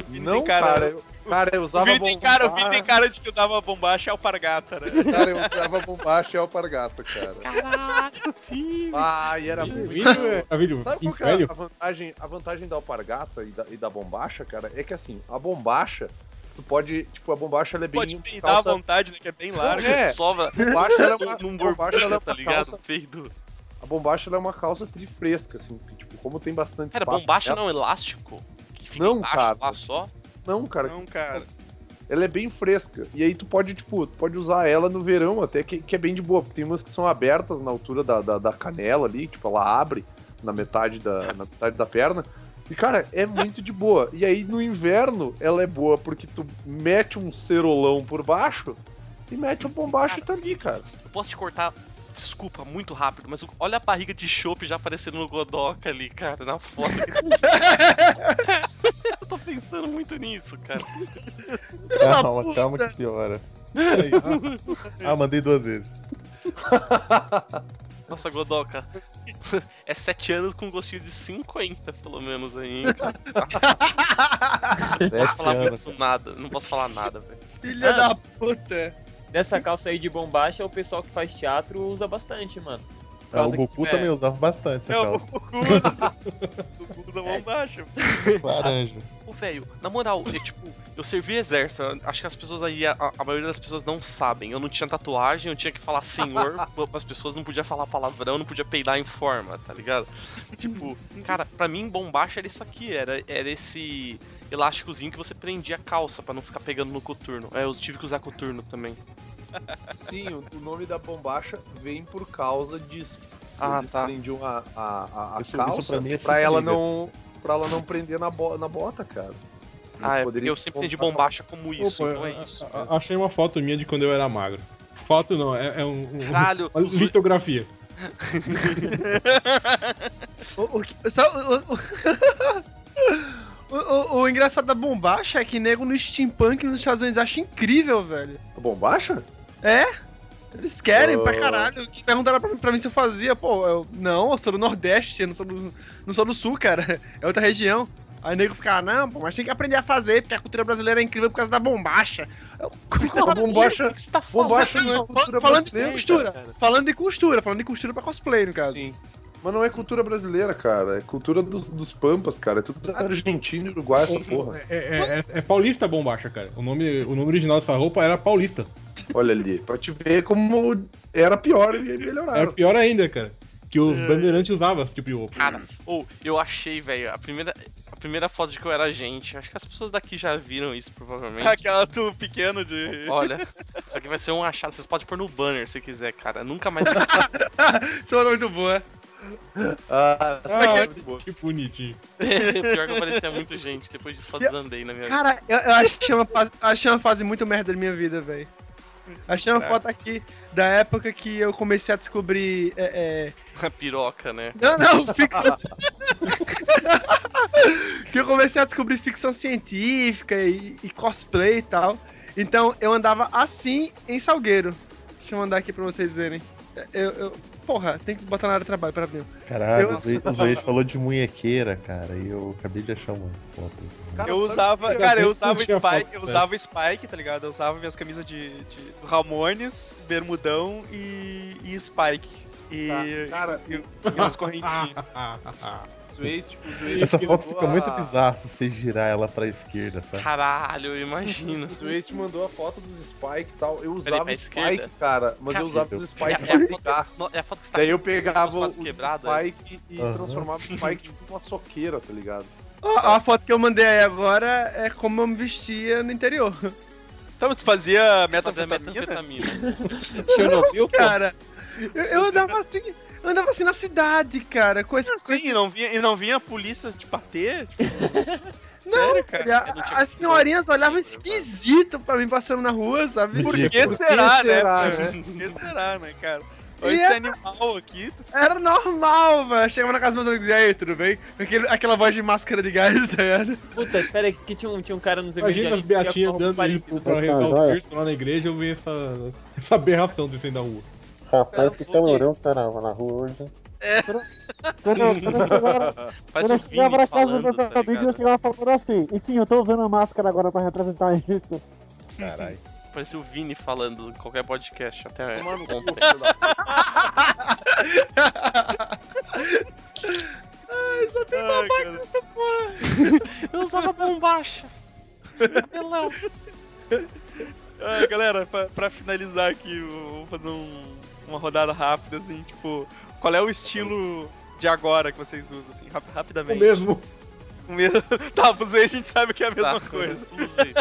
Vini
Não,
cara-
cara, eu, cara, eu
O
usava
Vini tem cara, o
bombacha.
Vini tem cara de que usava bombacha e alpargata, né?
Cara, eu usava bombacha e alpargata, cara.
Caralho, Vini!
Ah, e era
O
muito.
vídeo é.
Sabe qual que é
velho?
a vantagem, a vantagem da alpargata e da, e da bombacha, cara? É que assim, a bombacha, Tu pode, tipo, a bombacha ela é bem
Pode peidar à
calça...
vontade, né? Que é bem largo.
É,
Sobra
a bombacha ela é uma,
num
bombacha ela é
borboleta, tá
uma
ligado?
calça,
Peido.
a bombacha ela é uma calça trifresca, assim, que, tipo, como tem bastante
Cara,
espaço
bombacha
nela-
não é um elástico? Que fica
Não,
embaixo
cara.
lá só?
Não, cara,
Não, cara.
ela é bem fresca. E aí tu pode, tipo, tu pode usar ela no verão até, que, que é bem de boa. Porque tem umas que são abertas na altura da, da, da canela ali, tipo, ela abre na metade da, na metade da perna. E, cara, é muito de boa. E aí no inverno ela é boa porque tu mete um cerolão por baixo e mete um bombacha também, cara.
Eu posso te cortar, desculpa, muito rápido, mas olha a barriga de chopp já aparecendo no Godoka ali, cara, na foto. Eu tô pensando muito nisso, cara.
Calma, calma que piora. Aí. Ah, mandei duas vezes.
Nossa, Godoka. É 7 anos com gostinho de 50, pelo menos aí. hein? Não
Sete
posso falar
anos.
nada, não posso falar nada, velho.
Filha
Ah.
da puta.
Dessa calça aí de bombacha, o pessoal que faz teatro usa bastante, mano.
Ah, o Goku
tiver-
também usava bastante essa
É, o
calça.
Goku usa. O Goku usa bombacha.
Laranja.
Ô, velho, na moral, é tipo, eu servi exército, acho que as pessoas aí, a, a maioria das pessoas não sabem. Eu não tinha tatuagem, eu tinha que falar senhor as pessoas, não podia falar palavrão, não podia peidar em forma, tá ligado? Tipo, cara, pra mim, bombacha era isso aqui, era, era esse elásticozinho que você prendia a calça pra não ficar pegando no coturno. É, eu tive que usar coturno também.
Sim, o, o nome da bombacha vem por causa disso.
Ah,
Eles
tá.
prendiam a, a, a, a
Isso- isso
calça
pra mim é
pra ela
liga.
não pra ela não prender na, bo, na bota, cara.
Ah, é porque eu sempre entendi bombacha como isso,
Opa,
então é isso.
a-
mesmo.
achei uma foto minha de quando eu era magro. Foto não, é, é um, um-
Caralho,
uma litografia.
O, o, só- o- o- o- o- o engraçado da bombacha é que nego no steampunk nos Estados Unidos acha incrível, velho.
A bombacha?
É? Eles querem pra
Oh.
caralho. Que perguntaram pra, mim- pra mim se eu fazia. Pô, eu, não, eu sou do Nordeste, eu não sou do, não sou do Sul, cara. É outra região. Aí o nego fica, não, pô, mas tem que aprender a fazer, porque a cultura brasileira é incrível por causa da bombacha. Eu,
A bombacha,
O que você tá falando?
bombacha não é cultura
falando de
brasileira.
costura.
cara.
Falando de costura, falando de costura pra cosplay, no caso.
Sim. Mas não é cultura brasileira, cara. É cultura dos, dos pampas, cara. É tudo argentino e uruguai essa porra.
É, é- é- é paulista bombacha, cara. O nome, o nome original dessa roupa era paulista.
Olha ali. Pra te ver como era pior e
Era
melhoraram.
pior ainda, cara. Que os bandeirantes usavam esse tipo de roupa.
Cara, ou eu achei, velho, a primeira, a primeira foto de que eu era gente. Acho que as pessoas daqui já viram isso, provavelmente.
Aquela tu pequeno de.
Olha, isso aqui vai ser um achado. Vocês podem pôr no banner se quiser, cara. Nunca mais.
Isso é muito boa.
Ah,
Ah,
de boa.
que bonitinho.
Pior que aparecia muito gente. Depois disso só desandei na minha vida.
Cara, eu, eu achei, uma fase, achei uma fase muito merda da minha vida, velho. Achei uma foto aqui da época que eu comecei a descobrir. É, é...
A piroca, né?
Não, não, ficção. que eu comecei a descobrir ficção científica e, e cosplay e tal. Então eu andava assim em Salgueiro. Deixa eu mandar aqui pra vocês verem. Eu, eu- porra, tem que botar na área de trabalho, pera rapidinho.
Caralho,
Eu-
o Zoe- o Zoe falou de munhequeira, cara, e eu acabei de achar uma foto.
Cara,
Eu usava, cara, eu usava Spike,
foto,
eu
né?
usava Spike, tá ligado? Eu usava minhas camisas de, de Ramones, bermudão e, e Spike. E,
Tá, Cara,
e, e umas correntinhas.
Tipo,
Essa foto fica muito
a-
bizarra se você girar ela pra esquerda, sabe?
Caralho, eu imagino.
O te mandou a foto dos Spike e tal. Eu usava Spike,
esquerda?
cara, mas
Cara,
eu usava os
É,
Spike
é
pra
a foto,
brincar.
no- é a foto que você tá
Daí eu pegava
os quebrados, é?
Spike e
Aham.
transformava o Spike tipo uma soqueira, tá ligado?
A, a foto que eu mandei aí agora é como eu me vestia no interior.
Então, tu fazia
Fazer
metanfetamina?
metanfetamina.
Chernobyl.
Cara, eu, eu andava assim. Eu andava assim na cidade, cara, com esse. com
Sim,
esse-
e não vinha, e não vinha a polícia te bater? Tipo, Sério, cara?
A-
não
as senhorinhas olhavam
né,
esquisito pra mim passando na rua, sabe?
Por que
Por
será, né?
será,
Por que será, né, cara? Olha esse
é-
animal aqui.
Era normal, velho. Chegava na casa dos meus amigos e aí, tudo bem? Aquele, aquela voz de máscara de gás, tá ligado?
Puta, pera aí, que tinha um, tinha um cara nos eventos
Imagina as
que
beatinhas
tinha
dando
parecido
isso pra
com-
rezar o
joia.
terço lá na igreja, eu vi essa, essa aberração descendo da rua.
Rapaz, que calorão que tá na, na rua hoje. hein? Quando, quando, eu- quando eu chegava, quando eu chegava
Vini
na casa
falando,
dos
tá
meus amigos, eu chegava falando assim. E sim, eu tô usando a máscara agora pra representar isso.
Caralho.
Parece o Vini falando em qualquer podcast, até ontem.
Ai, só tem
Ai, cara.
Eu usava bombacha. Cabelão.
Ah, galera, pra, pra finalizar aqui, eu vou fazer um- uma rodada rápida, assim, tipo, qual é o estilo de agora que vocês usam, assim, rap-
O
rapidamente?
mesmo.
O mesmo. Tá, pros a gente sabe que é a mesma
Tá.
coisa.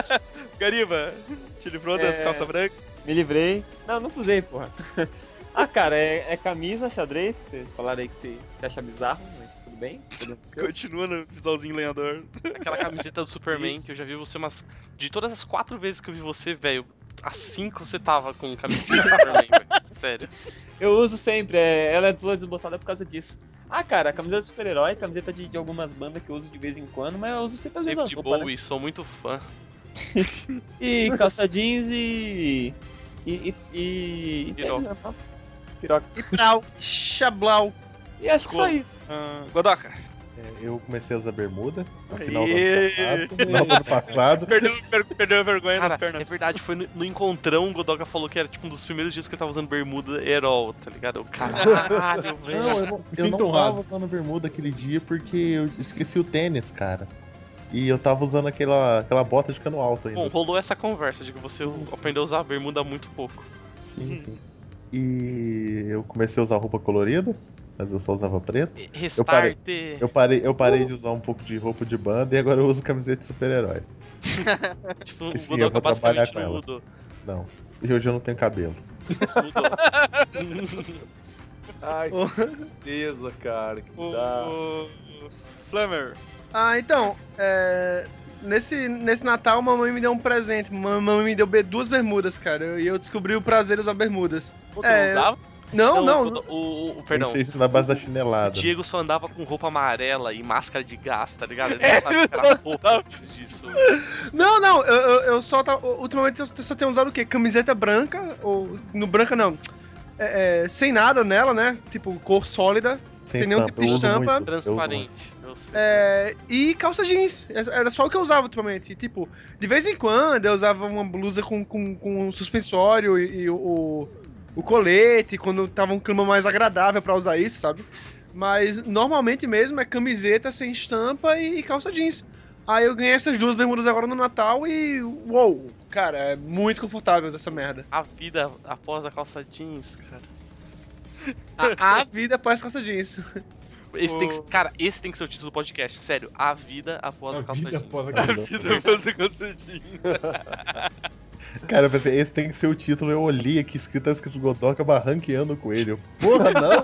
Gariba, te livrou das
É.
calças brancas?
Me livrei. Não, não usei, porra. ah, cara, é, é camisa, xadrez, que vocês falaram aí que você, você acha bizarro, mas tudo bem.
Continua no visualzinho lenhador.
Aquela camiseta do Superman
Isso.
que eu já vi você umas. De todas as quatro vezes que eu vi você, velho, as cinco você tava com camiseta do Superman, velho. Sério.
Eu uso sempre, é, ela é toda desbotada por causa disso. Ah, cara, camiseta de super-herói, camiseta de, de algumas bandas que eu uso de vez em quando, mas eu uso sempre as mesmas
David
roupas, né?
Bowie, sou muito fã.
E calça jeans e. E. E. e, e
Piroca.
né? Piroca.
E tal, chablau.
E acho que só isso.
Ah, Godoka.
Eu comecei a usar bermuda no
Aê!
final do ano passado. no final do ano passado.
Perdeu, per- perdeu a vergonha nas
Cara,
pernas.
é verdade, foi no, no encontrão, o Godoka falou que era tipo um dos primeiros dias que eu tava usando bermuda herol, tá ligado? Eu, Caralho, velho.
Não, eu não, eu não tava usando bermuda aquele dia porque eu esqueci o tênis, cara. E eu tava usando aquela, aquela bota de cano alto ainda.
Bom, rolou essa conversa de que você
Sim, sim.
aprendeu a usar bermuda há muito pouco.
Sim, sim. E eu comecei a usar roupa colorida, mas eu só usava preto.
Restart.
Eu parei, eu parei de usar um pouco de roupa de banda e agora eu uso camiseta de super-herói.
Tipo,
E sim, eu
Godoka
vou trabalhar com elas.
mudou.
Não. E hoje eu não tenho cabelo.
Isso mudou.
Ai, que tristeza, cara. Que dá.
O... Flammer.
Ah, então, é, nesse, nesse Natal, mamãe me deu um presente. Mamãe me deu duas bermudas, cara. E eu descobri o prazer de usar bermudas.
Pô, tu
É,
não usava?
Não, não.
o, o, o- perdão.
Na base da
O
chinelada.
Diego só andava com roupa amarela e máscara de gás, tá ligado? Ele
É,
não sabe
eu
que era
só
pouco disso.
Não, não, eu, eu, eu só tava. Ultimamente eu só tenho usado o quê? Camiseta branca, ou. No branca não. É, é, sem nada nela, né? Tipo, cor sólida. sem nenhum tipo de estampa.
muito.
Transparente. Eu sei.
É, e calça jeans. Era só o que eu usava ultimamente. E, tipo, de vez em quando eu usava uma blusa com, com, com um suspensório e, e o, o colete, quando tava um clima mais agradável pra usar isso, sabe? Mas normalmente mesmo é camiseta sem estampa e, e calça jeans. Aí eu ganhei essas duas bermudas agora no Natal e. Uou! Cara, é muito confortável essa merda.
A vida após a calça jeans, cara.
A, a vida após calça jeans.
Esse tem que,
O-
cara, esse tem que ser o título do podcast. Sério, a vida após a,
A
calça
vida
jeans.
após a
A
calça
vida você concedinha.
Cara, eu pensei, esse tem que ser o título. Eu olhei aqui, escrito, tá escrito Godoka barranqueando o coelho. Porra, não!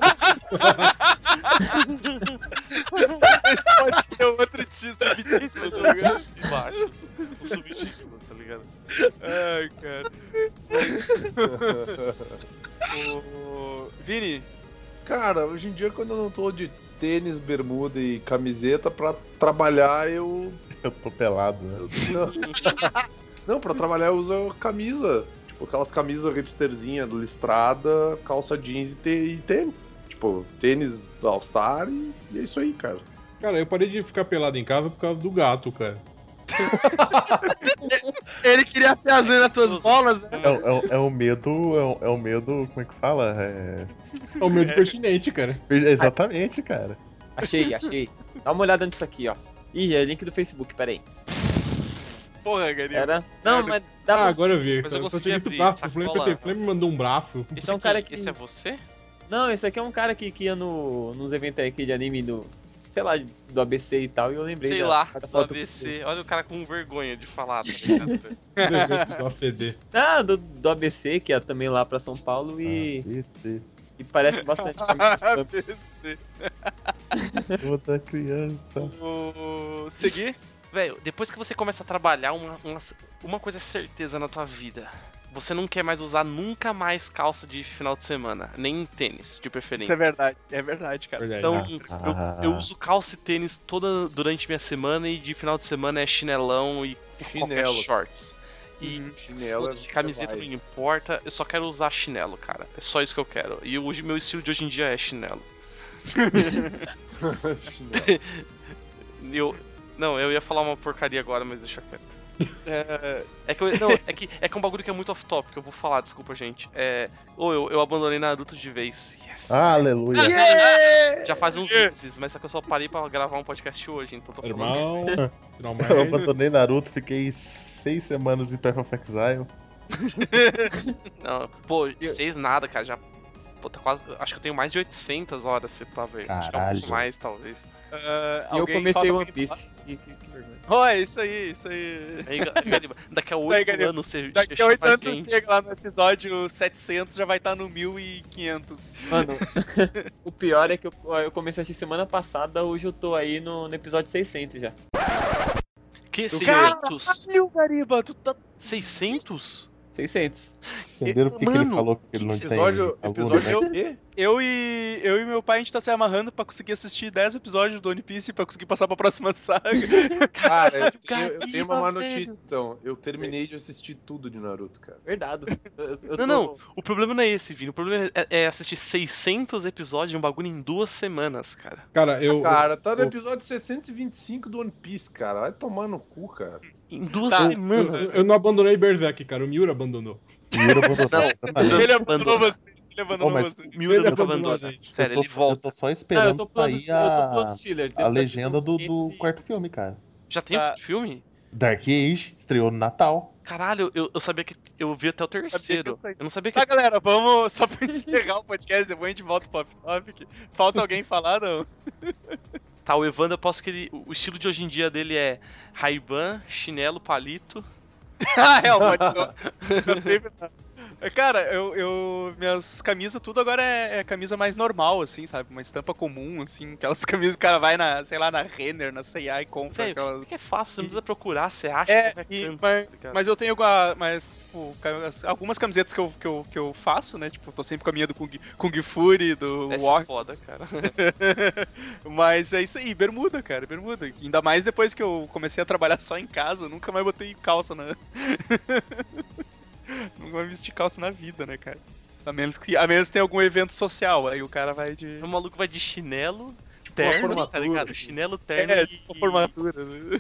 Esse pode ser outro título, subtítulo, tá ligado?
Embaixo. O subtítulo, tá ligado?
Ai, cara. o... Vini,
Cara, hoje em dia, quando eu não tô de tênis, bermuda e camiseta, pra trabalhar eu.
Eu tô pelado, né?
Não, pra trabalhar eu uso camisa. Tipo, aquelas camisas hipsterzinha listrada, calça jeans e, tê- e tênis. Tipo, tênis do All-Star e, e é isso aí, cara.
Cara, eu parei de ficar pelado em casa por causa do gato, cara.
Ele queria fazer nas suas bolas, né?
É, o- é, o- é o medo. É o, é o medo. Como é que fala? É...
É o meu de pertinente, cara.
Exatamente, cara.
Achei, achei. Dá uma olhada nisso aqui, ó. Ih, é link do Facebook, peraí.
porra, Gary.
Era. Não, mas dá
Ah,
pra
agora eu vi.
Mas eu
Só
consegui
o
abrir,
braço. O Flame,
sacola.
pensei, o Flame me mandou um braço.
Esse,
é um cara que-
esse é você?
Não, esse aqui é um cara que, que ia no, nos eventos aqui de anime do. Sei lá, do ABC e tal, e eu lembrei.
Sei
da,
lá,
da
do
foto.
ABC. Olha o cara com vergonha de falar, tá ligado?
Só feder.
Ah, do, do ABC, que é também lá pra São Paulo e,
ET,
e parece bastante.
toda criança.
O... Seguir?
Velho, depois que você começa a trabalhar, uma, uma, uma coisa é certeza na tua vida. Você não quer mais usar nunca mais calça de final de semana, nem tênis, de
Isso
preferência.
é verdade, é verdade, cara.
Verdade.
Então,
Ah.
eu, eu uso calça e tênis toda durante minha semana e de final de semana é chinelão e
Chinelo.
shorts. E
Uhum.
Chinelo
foda-se, camiseta não importa, eu só quero usar chinelo, cara. É só isso que eu quero. E hoje meu estilo de hoje em dia é chinelo. Eu, não, eu ia falar uma porcaria agora, mas deixa quieto. É, é que eu, não, é que é que é um bagulho que é muito off-topic, eu vou falar, desculpa, gente. É, ou eu, eu abandonei Naruto de vez. Yes.
Aleluia.
Já faz uns meses, mas só que eu só parei pra gravar um podcast hoje, então tô falando.
Irmão,
Eu abandonei Naruto, fiquei seis semanas em of Exile.
Não, pô, seis nada, cara, já. Pô, tá quase. Acho que eu tenho mais de 800 horas se pra ver. Acho que é um pouco
Caralho.
mais, talvez.
E eu comecei One Piece. Que, que,
falar? Oh, é isso aí, isso aí.
Aí, daqui a
Aí,
8
Gariba,
anos você
Daqui a 8
chama
anos
alguém.
chega lá no episódio 700, já vai estar no 1500.
Mano, o pior é que eu, eu comecei a assistir semana passada, hoje eu tô aí no, no episódio 600 já.
Que?
Caralho,
600?
Gariba, tu tá.
600?
600.
Entenderam por que, que ele falou que ele não
Episódio,
tem aluno,
episódio
né?
é o quê?
Eu e, eu e meu pai, a gente tá se amarrando pra conseguir assistir 10 episódios do One Piece pra conseguir passar pra próxima saga.
Cara, eu tenho, eu tenho uma má notícia, então. Eu terminei de assistir tudo de Naruto, cara.
Verdade. Eu, eu
Não,
tô-
não, o problema não é esse, Vini. O problema é, é assistir 600 episódios de um bagulho em duas semanas, cara.
Cara, eu.
Cara, tá no
eu-
episódio 725 do One Piece, cara. Vai tomar no cu, cara.
Em duas
Tá,
semanas.
eu, eu não abandonei Berserk, cara. O Miura abandonou.
Miura abandonou,
ele abandonou vocês, ele abandonou
Oh, mas-
vocês.
O Miura
Ele
nunca
abandonou
abandona.
a gente.
Sério,
eu,
ele
tô, eu
volta.
tô só
Não, eu
esperando
tô pulando,
sair
eu tô
a, a legenda do, do
quarto.
filme, cara.
Já tem
Tá.
um filme?
Dark Age estreou no Natal.
Caralho, eu, eu sabia que. Eu vi até o terceiro.
sair.
Eu não sabia que.
Tá, galera, vamos só pra encerrar o podcast, depois a gente volta pro off topic. Falta alguém falar, não?
Tá, o Evandro, eu posso que ele. O estilo de hoje em dia dele é Ray-Ban, chinelo, palito.
ah, é, o pode Eu sempre. Cara, eu, eu. Minhas camisas, tudo agora é, é camisa mais normal, assim, sabe? Uma estampa comum, assim. Aquelas camisas que o cara vai na, sei lá, na Renner, na CIA e compra
Velho,
aquelas.
que é fácil, você não precisa procurar, você acha
É,
qualquer
e- mas,
tá
mas eu tenho mas, tipo, algumas camisetas que eu, que, eu, que eu faço, né? Tipo, tô sempre com a minha do Kung, Kung Fury, do
Essa é
War.
foda, cara.
mas é isso aí, bermuda, cara, bermuda. Ainda mais depois que eu comecei a trabalhar só em casa, nunca mais botei calça na. nunca mais vesti calça na vida, né, cara? A menos que, a menos que tenha algum evento social, aí o cara vai de.
O maluco vai de chinelo,
uma
terno, tá ligado? Chinelo, terno
É,
e...
tipo formatura, né?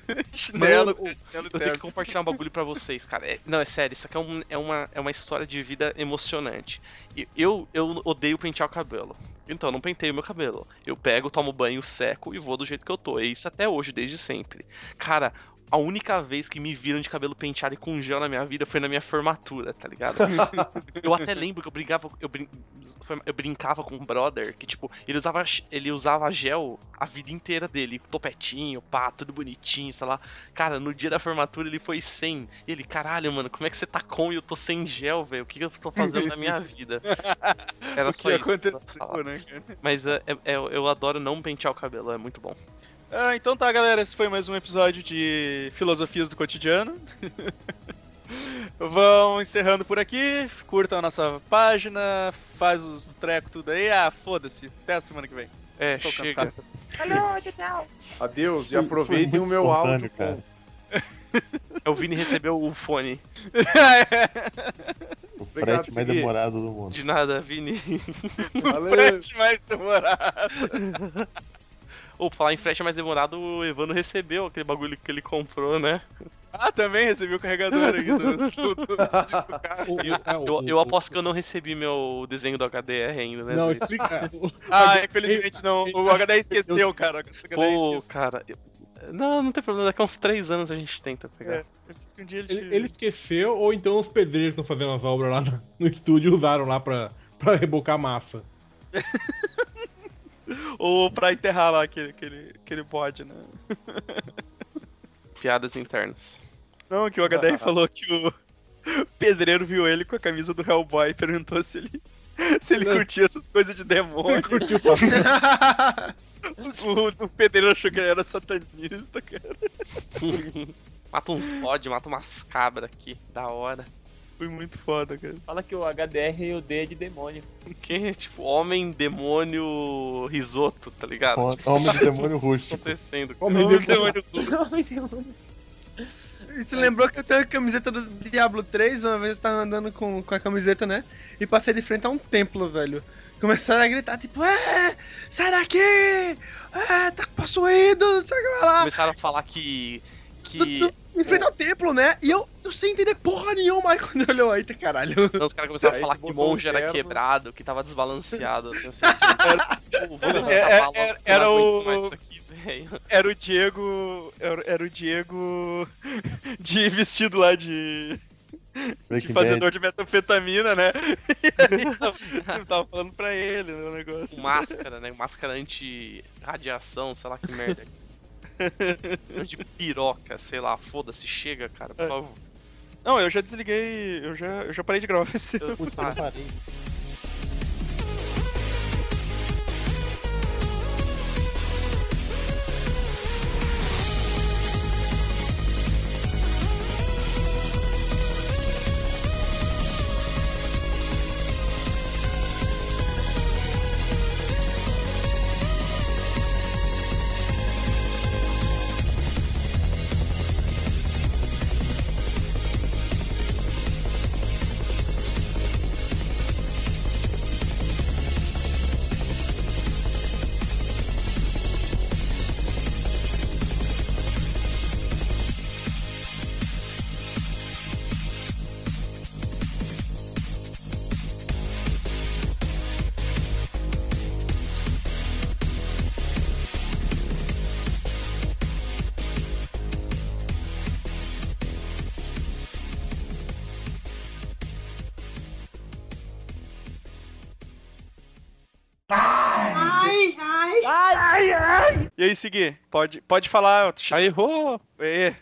Mano,
Chinelo, chinelo
eu tenho que compartilhar um bagulho pra vocês, cara. É- não, é sério, isso aqui é, um- é uma, é uma história de vida emocionante. E Eu, eu odeio pentear o cabelo. Então, eu não penteio meu cabelo. Eu pego, tomo banho, seco e vou do jeito que eu tô. É isso até hoje, desde sempre. Cara, a única vez que me viram de cabelo penteado e com gel na minha vida foi na minha formatura, tá ligado? eu até lembro que eu brincava, eu, brin- eu brincava com um brother que, tipo, ele usava, ele usava gel a vida inteira dele, topetinho, pá, tudo bonitinho, sei lá. Cara, no dia da formatura ele foi sem. E ele, caralho, mano, como é que você tá com e eu tô sem gel, velho? O que, que eu tô fazendo na minha vida? Era só isso.
né?
Mas é, é- é- eu adoro não pentear o cabelo, é muito bom.
Ah, então tá, galera. Esse foi mais um episódio de Filosofias do Cotidiano. Vão encerrando por aqui. Curtam a nossa página. Faz os trecos tudo aí. Ah, foda-se. Até a semana que vem.
É,
Tô
chega.
cansado.
Adeus
Isso-
e aproveitem o meu áudio, cara.
É, O Vini recebeu o fone.
O
Obrigado,
frete mais demorado do mundo.
De nada, Vini.
Valeu.
Frete mais demorado.
Ou falar em frete mais demorado, o Evandro recebeu aquele bagulho que ele comprou, né?
Ah, também recebi o carregador aqui do, do, do- do- do carro.
O-
Eu,
é,
eu, aposto que eu não recebi meu desenho do HDR ainda, né?
Não,
gente?
explica.
Ah, infelizmente não. O HD esqueceu, cara. O
Pô,
esqueceu.
cara. Não, não tem problema. Daqui a uns três anos a gente tenta pegar.
É, eu disse que um dia ele,
Ele, ele esqueceu, ou então os pedreiros que estão fazendo as obras lá no, no estúdio usaram lá pra, pra rebocar massa.
Ou pra enterrar lá aquele, aquele, aquele bode, né?
Piadas internas.
Não, que o HDR falou que o pedreiro viu ele com a camisa do Hellboy e perguntou se ele, se ele
Não.
curtia essas coisas de demônio.
Curtiu
o, o pedreiro achou que ele era satanista, cara.
mata uns bode, mata umas cabras aqui. Da hora.
Foi muito foda, cara.
Fala que o HDR e o D é de demônio.
Que, tipo, homem, demônio, risoto, tá ligado?
Homem
Tipo,
de demônio
o que
rústico.
tá acontecendo?
Homem
Não,
demônio.
Homem demônio.
Você lembrou que eu tenho a camiseta do Diablo 3? Uma vez eu tava andando com, com a camiseta, né? E passei de frente a um templo, velho. Começaram a gritar, tipo, é, sai daqui! É, tá possuído, não sei o que lá.
Começaram a falar que, que
em frente ao templo, né? E eu, eu sem entender porra nenhuma aí quando ele olhou, eita caralho.
então, os caras começaram a
Aí
falar que
botou
monge era
terno.
quebrado, que tava desbalanceado. Assim, assim, era, tipo, vou levantar
É, é, era- era o-
mais isso aqui, velho.
Era o Diego. Era, era o Diego de vestido lá de. De fazedor
Bad.
de metanfetamina, né? E aí tava, tipo, tava falando pra ele né, o negócio.
Com máscara, né? Máscara anti-radiação, sei lá que merda. De piroca, sei lá, foda-se, chega, cara, por
É.
favor.
Não, eu já desliguei. Eu já, eu já parei de gravar esse
Eu-
Putz, eu não parei.
E aí, Segui, pode, pode falar.
Já errou!
É,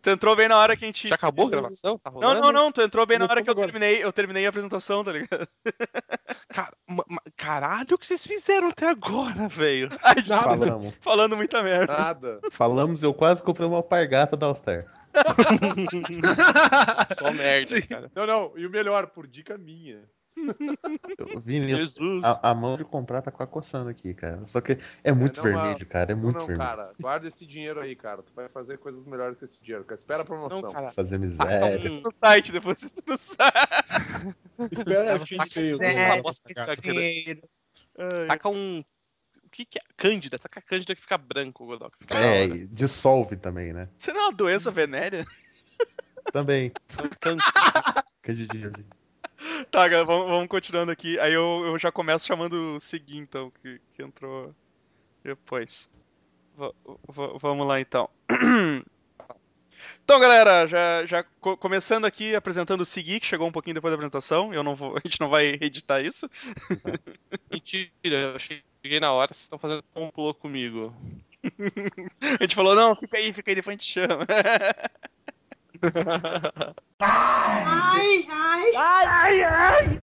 tu entrou bem na hora que a gente.
Já acabou a gravação? Tá
Não, não, não, tu entrou bem na hora que eu
agora.
terminei, eu terminei a apresentação, tá ligado?
Ma- caralho, o que vocês fizeram até agora, velho?
A gente tava
Falamos.
falando muita merda.
Nada.
Falamos, eu quase comprei uma pargata da All-Star.
Só merda, cara.
Não, não. E o melhor, por dica minha.
Eu vi nisso.
Jesus.
A, a mão de comprar tá quase coçando aqui, cara. Só que é muito
não,
vermelho, cara. É
Não,
muito
não,
vermelho.
cara. Guarda esse dinheiro aí, cara. Tu vai fazer coisas melhores com esse dinheiro, cara. Espera a promoção.
Não, cara.
Fazer
Ah,
miséria.
Assista no site, depois assista no site.
Espera, acho que a gente tem o-
Sério,
essa
esse
cara.
dinheiro.
Ai,
Taca um. O que, que é? Cândida. Taca cândida que fica branco, da
É, e dissolve também, né?
Você não é uma doença venérea?
Também. Candidíase.
Tá, galera, vamos, vamos continuando aqui. Aí eu, eu já começo chamando o Segui, então, que, que entrou depois. Va- vamos lá, então. Então, galera, já, já co- começando aqui, apresentando o Segui, que chegou um pouquinho depois da apresentação. Eu não vou, a gente não vai editar isso.
Mentira, eu cheguei na hora, vocês estão fazendo um pulou comigo.
A gente falou, não, fica aí, fica aí, depois a gente chama. Ai, ai. Ai, ai, ai.